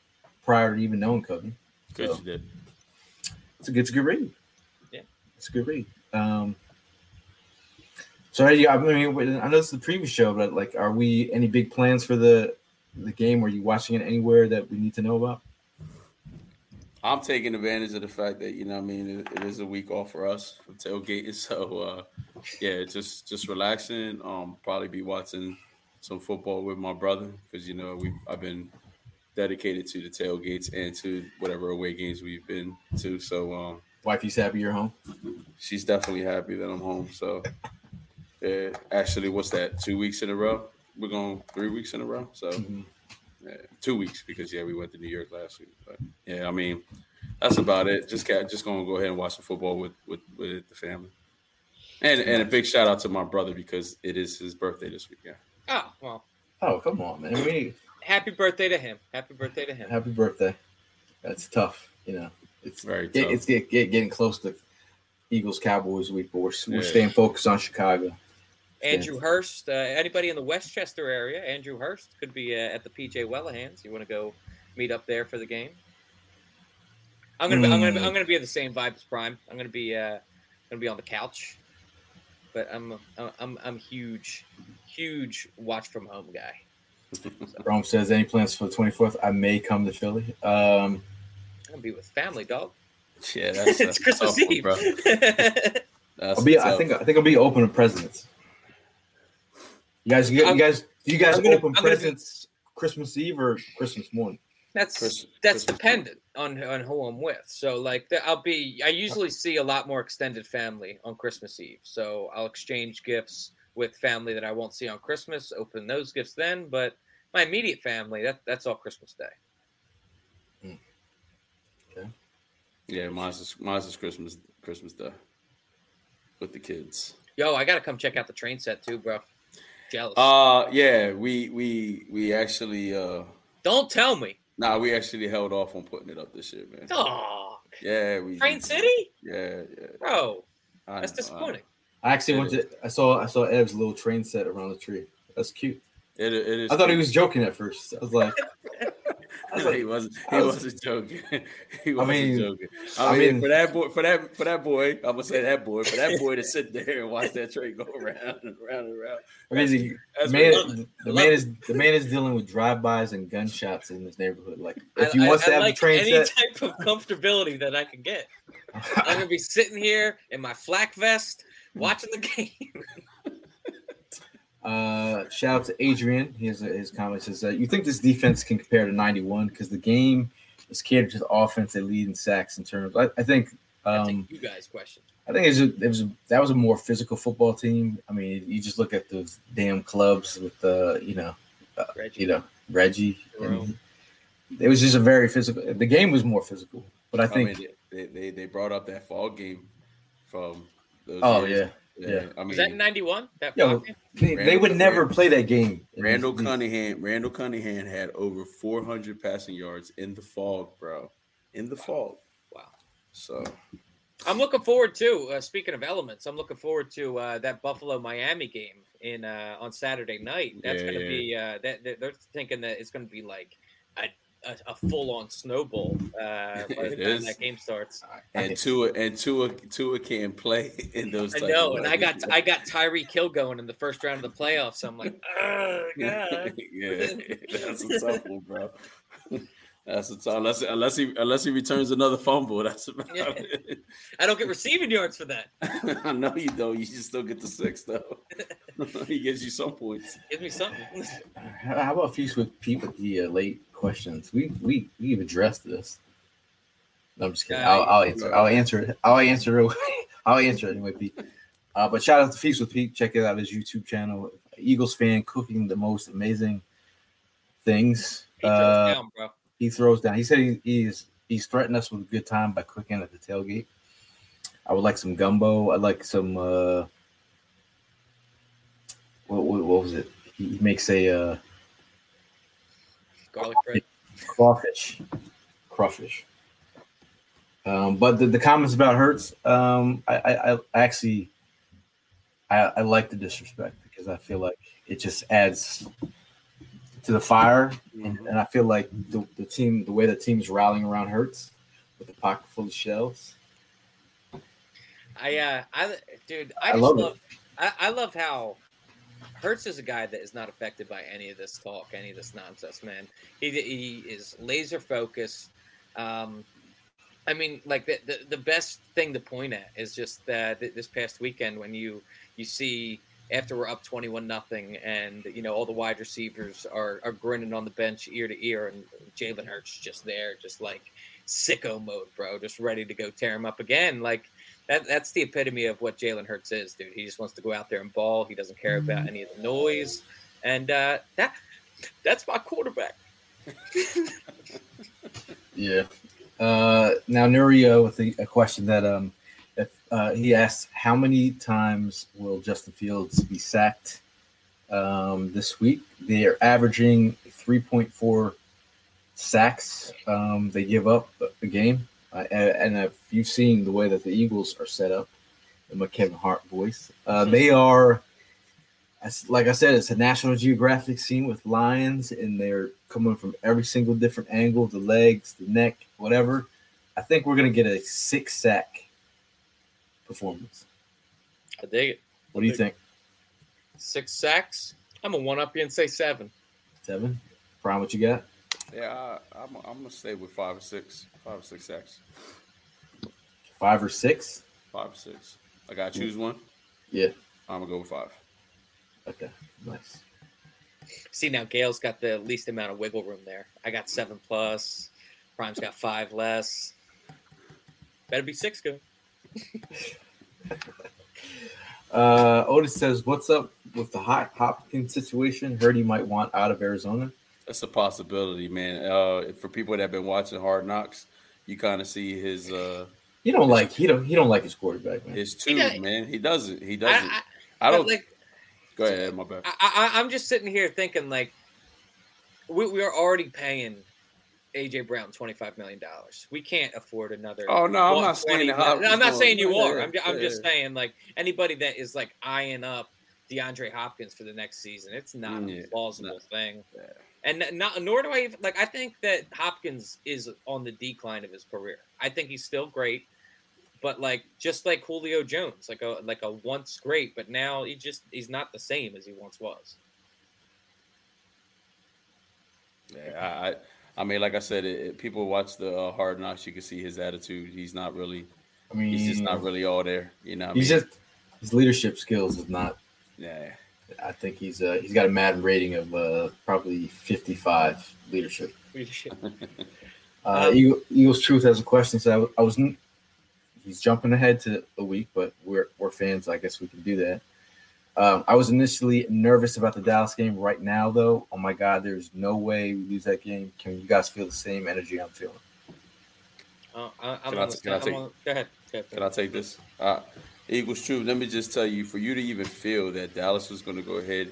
prior to even knowing Covey. Good, So, you did. it's a good, it's a good read. Yeah. it's a good read. Um, so I mean, I know it's the previous show, but like, are we any big plans for the the game? Are you watching it anywhere that we need to know about? I'm taking advantage of the fact that you know, I mean, it, it is a week off for us from tailgating. (laughs) So uh, yeah, just just relaxing. Um, probably be watching some football with my brother because you know we I've been dedicated to the tailgates and to whatever away games we've been to. So um, Wifey's happy you're home. she's definitely happy that I'm home. So yeah, actually, what's that? Two weeks in a row. We're going three weeks in a row. So Mhm. yeah, two weeks because yeah, we went to New York last week. But yeah, I mean, that's about it. Just got just gonna go ahead and watch the football with with, with the family. And and a big shout out to my brother because it is his birthday this weekend. Oh well, Oh come on, man! We, happy birthday to him. Happy birthday to him. happy birthday. That's tough, you know. It's Very it- tough. it's get, get, getting close to Eagles Cowboys week, but we're, we're Yeah. staying focused on Chicago. Andrew Hurst. Uh, anybody in the Westchester area? Andrew Hurst could be uh, at the PJ Whelihan's. You want to go meet up there for the game? I'm gonna. Be, I'm gonna. I'm gonna be in the same vibe as Prime. I'm gonna be. Uh, gonna be on the couch. But I'm. I'm. I'm, I'm huge, huge watch from home guy. (laughs) Rome says, "Any plans for the 24th? I may come to Philly." Um, I'm gonna be with family, dog. Yeah, that's (laughs) it's Christmas tough one, Eve. bro. (laughs) That's I'll be. I think. I think I'll be open to presidents. You guys, you, I'm- guys, do you guys I'm gonna- open I'm gonna presents Christmas Eve or Christmas morning? That's Chris- that's Christmas dependent on on who I'm with. So like the, I'll be I usually see a lot more extended family on Christmas Eve. So I'll exchange gifts with family that I won't see on Christmas, open those gifts then, but my immediate family, that that's all Christmas Day. Hmm. Okay. Yeah, mine's is, mine's is Christmas Christmas Day. with the kids. Yo, I gotta come check out the train set too, bro. Jealous. Uh yeah, we we we actually uh Don't tell me. nah we actually held off on putting it up this year, man. Oh, Yeah, we Train City, Yeah, yeah. bro. I That's know, disappointing. I actually It went to. I saw. I saw Ev's little train set around the tree. That's cute. It, it is. I thought he was joking at first. I was like, (laughs) I like, he wasn't. He was- wasn't joking. (laughs) he wasn't mean- joking. I I, mean, mean- for that boy, for that for that boy, I'm gonna say that boy, for that boy to sit there and watch that train go (laughs) around and around and around. I mean, the That's man, what- the man is the man is dealing with drive-bys and gunshots in this neighborhood. Like, if you he I- wants I to have like a train any set, type of comfortability that I can get. (laughs) I'm gonna be sitting here in my flak vest watching the game. Uh, shout out to Adrian. His his comments is that you think this defense can compare to '91 because the game is catered to the offense. They lead in sacks in terms. I, I think. Um, a you guys question. I think it's a, it was a, that was a more physical football team. I mean, you just look at those damn clubs with the you know Reggie. you know Reggie. And it was just a very physical. The game was more physical, but I I think. mean, they, they they brought up that fall game from. Those oh years. yeah, yeah. I mean, Was that in '91? That Yo, they, they Randall- would never play that game. Randall these- Cunningham. Randall Cunningham had over 400 passing yards in the fog, bro. In the fog. Wow. So I'm looking forward to. Uh, speaking of elements, I'm looking forward to uh, that Buffalo Miami game in uh, on Saturday night. That's Yeah, going to yeah. be. Uh, that, that- they're thinking that it's going to be like a, a, a full on snowball uh, by the time is. that game starts. and Tua and Tua Tua can't play (laughs) in those. I know, and I got. I got Tyreek Hill going in the first round of the playoffs. So I'm like, (laughs) oh god. (laughs) yeah, that's a tough one, bro. That's a tough unless unless he unless he returns another fumble. That's about Yeah. it. I don't get receiving yards for that. I know you don't. You just still get the six though. he gives you some points. Give me something. How about Feast with Pete with the uh, late questions? We we we've addressed this. No, I'm just kidding. I'll, I'll answer. I'll answer it. I'll answer it. (laughs) I'll answer it anyway, Pete. Uh, but shout out to Feast with Pete. Check it out his YouTube channel. Eagles fan cooking the most amazing things. He throws Uh, down, bro. he throws down. He said he, he's he's threatened us with a good time by cooking at the tailgate. I would like some gumbo. I'd like some. uh What, what, what was it? He, he makes a uh, Garlic bread. crawfish. Crawfish. Um, but the, the comments about Hurts, um, I, I, I actually I, I like the disrespect because I feel like it just adds to the fire, and, and I feel like the, the team, the way the team's rallying around Hurts with the pocket full of shells. I uh I dude, I, I just love love. I, I love how Hurts is a guy that is not affected by any of this talk, any of this nonsense, man. He he is laser focused. Um I mean, like the, the the best thing to point at is just that this past weekend when you you see after we're up twenty one nothing, and you know all the wide receivers are are grinning on the bench ear to ear, and Jalen Hurts just there, just like sicko mode, bro, just ready to go tear him up again. Like that that's the epitome of what Jalen Hurts is, dude. He just wants to go out there and ball. He doesn't care about any of the noise, and uh, that that's my quarterback. (laughs) Yeah. Uh, now Nurio with a, a question that um, if uh, he asked, how many times will Justin Fields be sacked um, this week? They are averaging 3.4 sacks. Um, they give up a game, uh, and, and if you've seen the way that the Eagles are set up, in my Kevin Hart voice, uh, they are. As, like I said, it's a National Geographic scene with lions, and they're coming from every single different angle the legs, the neck, whatever. I think we're going to get a six sack performance. I dig it. What do you think? Six sacks. I'm gonna one up you and say seven. Seven? Brian, what you got? Yeah, I, I'm, I'm gonna stay with five or six, five or six sacks, Five or six? five or six. I gotta choose one. Yeah. I'm gonna go with five. Okay. Nice. See now, Gail's got the least amount of wiggle room there. I got seven plus. Prime's got five less. Better be six good. (laughs) Uh, Otis says, "What's up with the hot Hopkins situation? Heard he might want out of Arizona." That's a possibility, man. Uh, for people that have been watching Hard Knocks, you kind of see his uh, He don't like he don't he don't like his quarterback, man. It's He two, does- man. He doesn't. He doesn't. I, I, I, don't. like. go ahead, my bad. I, I, I'm just sitting here thinking like, we, we are already paying AJ Brown twenty five million dollars. We can't afford another. Oh, no, I'm not 120 saying that I'm not going- saying you are. I'm, ju- I'm just saying like anybody that is like eyeing up DeAndre Hopkins for the next season, it's not Mm, Yeah, a plausible thing. Yeah. And not nor do I even like. I think that Hopkins is on the decline of his career. I think he's still great, but like just like Julio Jones, like a like a once great, but now he just he's not the same as he once was. Yeah, I, I, I mean, like I said, it, it- people watch the uh, Hard Knocks. You can see his attitude. He's not really. I mean, He's just not really all there. You know. what I He's mean? just his leadership skills is not. Yeah. I think he's uh he's got a Madden rating of uh probably 55 leadership. (laughs) Uh, Um, Eagle, Eagles Truth has a question. So I, w- I was, he's jumping ahead to a week, but we're we're fans. I guess we can do that. Um, I was initially nervous about the Dallas game. Right now, though, oh my God, there's no way we lose that game. Can you guys feel the same energy I'm feeling? Oh, I, I'm Can I on t- the- can I I'm take- on- Go ahead. Go ahead. Can I take this? Uh, Eagles Truth. Let me just tell you, for you to even feel that Dallas was going to go ahead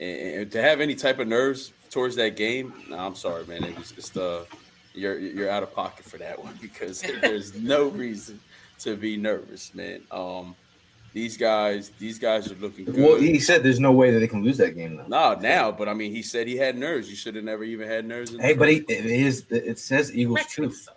and, and to have any type of nerves towards that game, nah, I'm sorry, man. It was just uh, you're you're out of pocket for that (laughs) one because there's no (laughs) reason to be nervous, man. Um, these guys, these guys are looking good. Well, he said there's no way that they can lose that game now. No, now, but I mean, he said he had nerves. You should have never even had nerves. In the Hey, but he, it is it says Eagles Truth.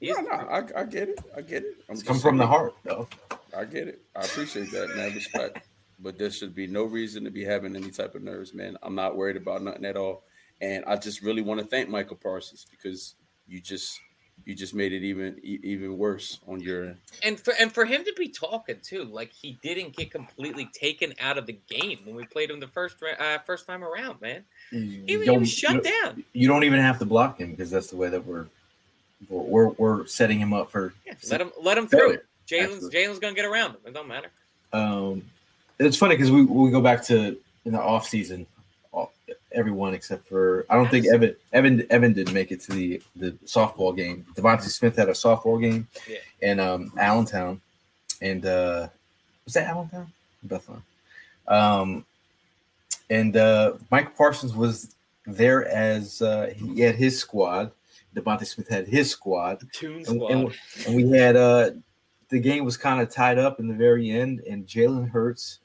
Yeah, No, no, I, I get it. I get it. I'm It's just come from the heart, though. I get it. I appreciate that, and man. Respect. But there should be no reason to be having any type of nerves, man. I'm not worried about nothing at all. And I just really want to thank Micah Parsons because you just you just made it even even worse on your and for and for him to be talking too, like he didn't get completely taken out of the game when we played him the first ra- uh, first time around, man. You, He, was- he don't- was shut you- down. You don't even have to block him because that's the way that we're we're we're, we're setting him up for. Yeah, let him let him through. Jalen's Jalen's gonna get around him. It don't matter. Um, it's funny because we we go back to in the off season, all- everyone except for I don't think Evan Evan Evan didn't make it to the the softball game. DeVonta Smith had a softball game Yeah. in um, Allentown, and uh, was that Allentown? Bethlehem. Um, and uh, Mike Parsons was there as uh, he had his squad. DeVonta Smith had his squad. And, squad. and- and we had uh the game was kind of tied up in the very end, and Jalen Hurts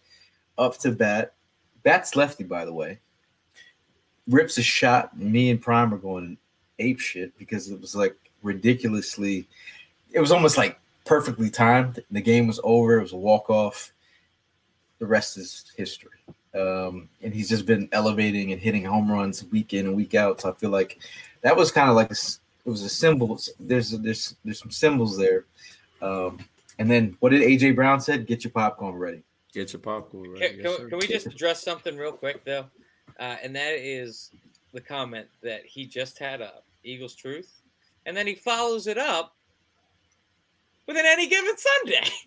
up to bat. Bat's lefty, by the way. Rips a shot. Me and Prime are going ape shit because it was like ridiculously. It was almost like perfectly timed. The game was over. It was a walk off. The rest is history. Um, and he's just been elevating and hitting home runs week in and week out. So I feel like that was kind of like a, it was a symbol. There's there's there's some symbols there. Um, and then what did AJ Brown said? Get your popcorn ready. get your popcorn ready. Can, Yes, can- sir. can we just (laughs) address something real quick though? Uh, and that is the comment that he just had up, Eagles Truth, and then he follows it up with an any given Sunday. (laughs)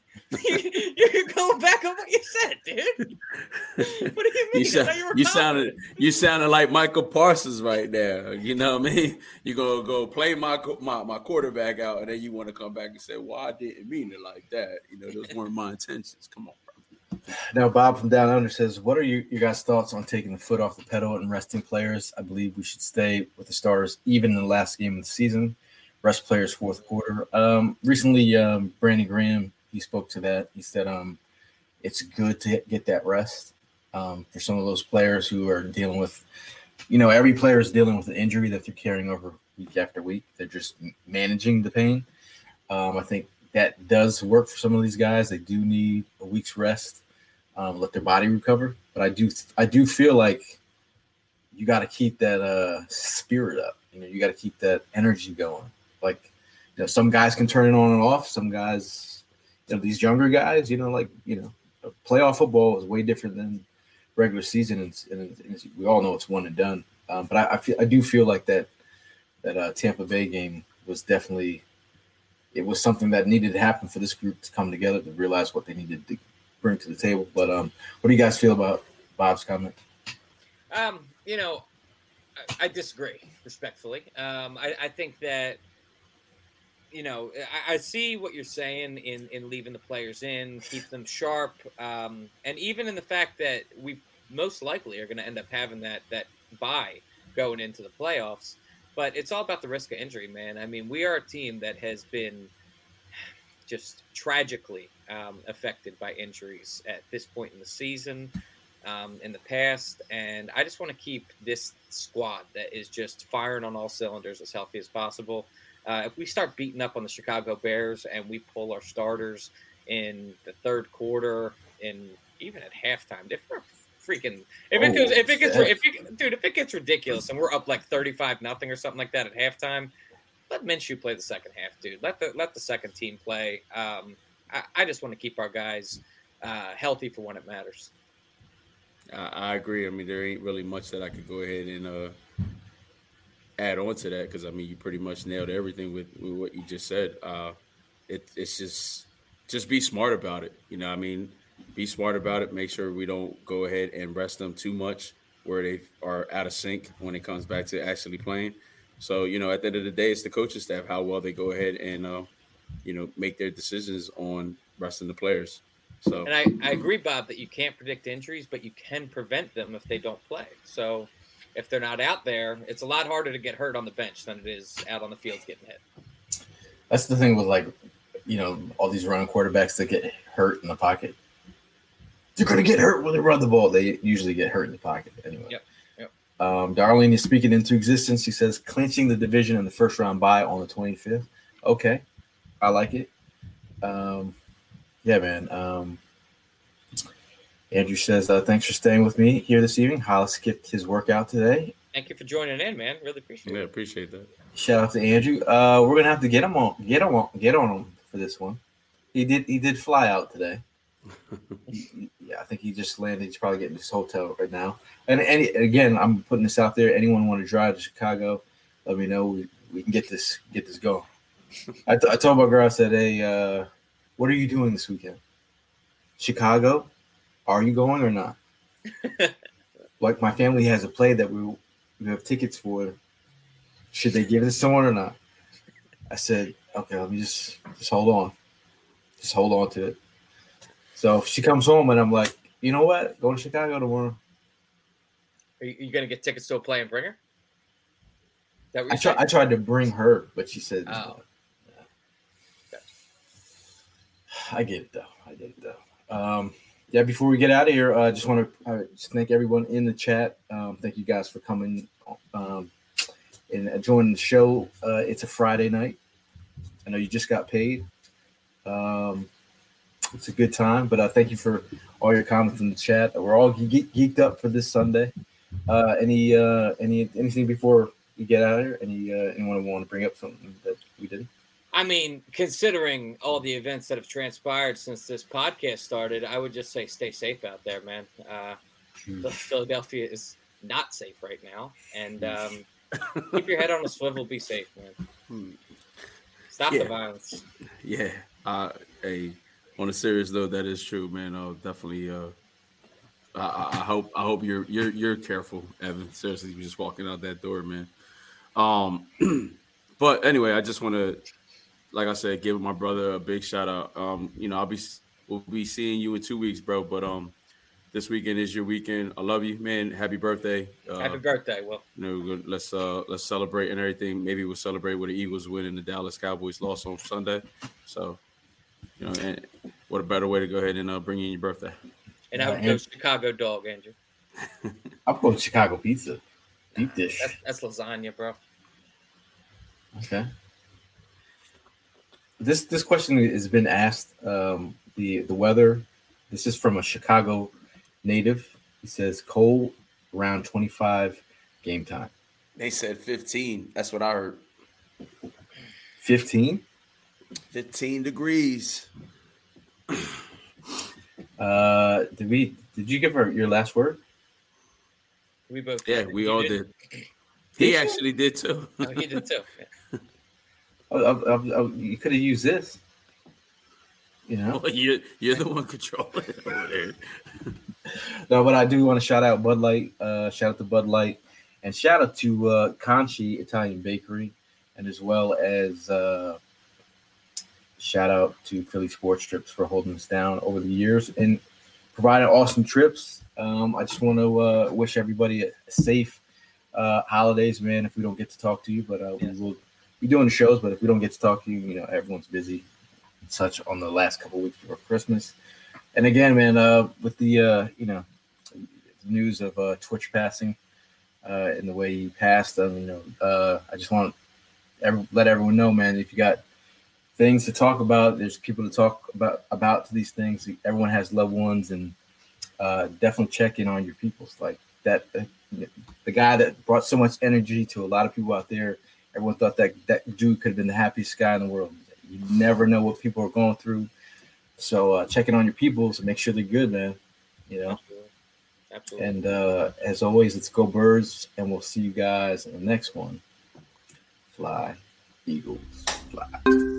You're going back on what you said, dude. What do you mean? You, sound, you you sounded you sounded like Micah Parsons right there. You know what I mean? You're gonna go play my my, my quarterback out, and then you want to come back and say, "Well, I didn't mean it like that." You know, those weren't my intentions. Come on, bro. Now, Bob from Down Under says, "What are your, your guys' thoughts on taking the foot off the pedal and resting players? I believe we should stay with the starters even in the last game of the season. Rest players fourth quarter." Um, recently, um, Brandon Graham he spoke to that. He said, um, "It's good to get that rest um, for some of those players who are dealing with, you know, every player is dealing with an injury that they're carrying over week after week. They're just managing the pain. Um, I think that does work for some of these guys. They do need a week's rest." um, let their body recover. But I do I do feel like you got to keep that uh, spirit up. You know, you got to keep that energy going. Like, you know, some guys can turn it on and off. Some guys, you know, these younger guys, you know, like you know, playoff football is way different than regular season, and, and and we all know it's one and done. Um, but I, I feel I do feel like that that uh, Tampa Bay game was definitely it was something that needed to happen for this group to come together to realize what they needed to bring to the table. But um, what do you guys feel about Bob's comment? Um, you know, I, I disagree respectfully. Um, I, I think that you know, I, I, see what you're saying in in leaving the players in, keep them sharp, um, and even in the fact that we most likely are going to end up having that that buy going into the playoffs. But it's all about the risk of injury, man. I mean, we are a team that has been just tragically um, affected by injuries at this point in the season, um, in the past, and I just want to keep this squad that is just firing on all cylinders as healthy as possible. Uh, if we start beating up on the Chicago Bears and we pull our starters in the third quarter and even at halftime, if we're freaking if it goes if it gets if it, dude if it gets ridiculous and we're up like thirty five nothing or something like that at halftime, let Minshew play the second half, dude. Let the let the second team play. Um, I, I just want to keep our guys uh, healthy for when it matters. I, I agree. I mean, there ain't really much that I could go ahead and uh, add on to that because I mean you pretty much nailed everything with, with what you just said. Uh, it, it's just just be smart about it. You know, I mean, be smart about it. Make sure we don't go ahead and rest them too much where they are out of sync when it comes back to actually playing. So you know, at the end of the day, it's the coaching staff how well they go ahead and uh, you know make their decisions on resting the players. So and I, I agree, Bob, that you can't predict injuries, but you can prevent them if they don't play. So if they're not out there, it's a lot harder to get hurt on the bench than it is out on the field getting hit. That's the thing with like, you know, all these running quarterbacks that get hurt in the pocket. They're going to get hurt when they run the ball. They usually get hurt in the pocket anyway. Yep. Yep. Um, Darlene is speaking into existence. She says clinching the division in the first round bye on the 25th. Okay. I like it. Um, yeah, man. Um, Andrew says, uh, thanks for staying with me here this evening. Hollis skipped his workout today. Thank you for joining in, man. Really appreciate yeah, it. Yeah, appreciate that. Shout out to Andrew. Uh, we're gonna have to get him on, get him on, get on him for this one. He did, he did fly out today. (laughs) he, yeah, I think he just landed. He's probably getting his hotel right now. And any again, I'm putting this out there. Anyone want to drive to Chicago? Let me know. We, we can get this get this going. (laughs) I, t- I told my girl, I said, "Hey, uh, what are you doing this weekend? Chicago? Are you going or not? (laughs) like my family has a play that we we have tickets for. Should they give it to someone or not? I said, okay, let me just just hold on, just hold on to it. So she comes home and I'm like, you know what, go to Chicago tomorrow. Are you, you gonna get tickets to a play and bring her? I, try, I tried to bring her, but she said, oh. no. I get it though. I get it though. Um, yeah, before we get out of here, I uh, just want to uh, just thank everyone in the chat. Um, thank you guys for coming um, and joining the show. Uh, it's a Friday night. I know you just got paid. Um, it's a good time, but uh, thank you for all your comments in the chat. We're all ge- geeked up for this Sunday. Uh, any uh, any anything before we get out of here? Any uh, anyone want to bring up something that we didn't? I mean, considering all the events that have transpired since this podcast started, I would just say stay safe out there, man. Uh, (laughs) Philadelphia is not safe right now, and um, keep your head on a swivel. Be safe, man. Hmm. Stop yeah. the violence. Yeah. Uh, hey, on a serious though, that is true, man. Uh, definitely. Uh, I, I, hope I hope you're you're you're careful, Evan. Seriously, you're just walking out that door, man. Um, (clears throat) but anyway, I just want to like I said, give my brother a big shout out. Um, you know, I'll be we'll be seeing you in two weeks, bro. But um, this weekend is your weekend. I love you, man. Happy birthday. Uh, Happy birthday, Will. You know, let's uh let's celebrate and everything. Maybe we'll celebrate with the Eagles win and the Dallas Cowboys loss on Sunday. So, you know, and what a better way to go ahead and uh, bring in your birthday. And I would go Chicago dog, Andrew. (laughs) I'm going Chicago pizza, deep dish. That's, that's lasagna, bro. Okay this this question has been asked. Um, the the weather. This is from a Chicago native. He says cold around 25 game time. They said 15. That's what I heard. 15? 15 degrees. (clears throat) Uh did we did you give her your last word? We both Yeah, we all did. did. He actually did too. oh, he did too. Yeah. (laughs) I, I, I, you could have used this. You know, well, (laughs) you're you're the one controlling it over there. (laughs) no, but I do want to shout out Bud Light. Uh, shout out to Bud Light, and shout out to uh, Conchi Italian Bakery, and as well as uh, shout out to Philly Sports Trips for holding us down over the years and providing awesome trips. Um, I just want to uh, wish everybody a safe uh, holidays, man. If we don't get to talk to you, but uh, we will be doing shows. But if we don't get to talk to you, you know, everyone's busy such on the last couple weeks before Christmas. And again, man, uh, with the uh, you know news of uh, Twitch passing uh, and the way he passed, um, you know, uh, I just want let everyone know, man, if you got things to talk about, there's people to talk about about these things. Everyone has loved ones, and uh, definitely check in on your peoples. Like that, the guy that brought so much energy to a lot of people out there. Everyone thought that that dude could have been the happiest guy in the world. You never know what people are going through. So uh, checking on your peoples and make sure they're good, man. You know. Absolutely. And uh, as always, let's go birds, and we'll see you guys in the next one. Fly, Eagles, fly.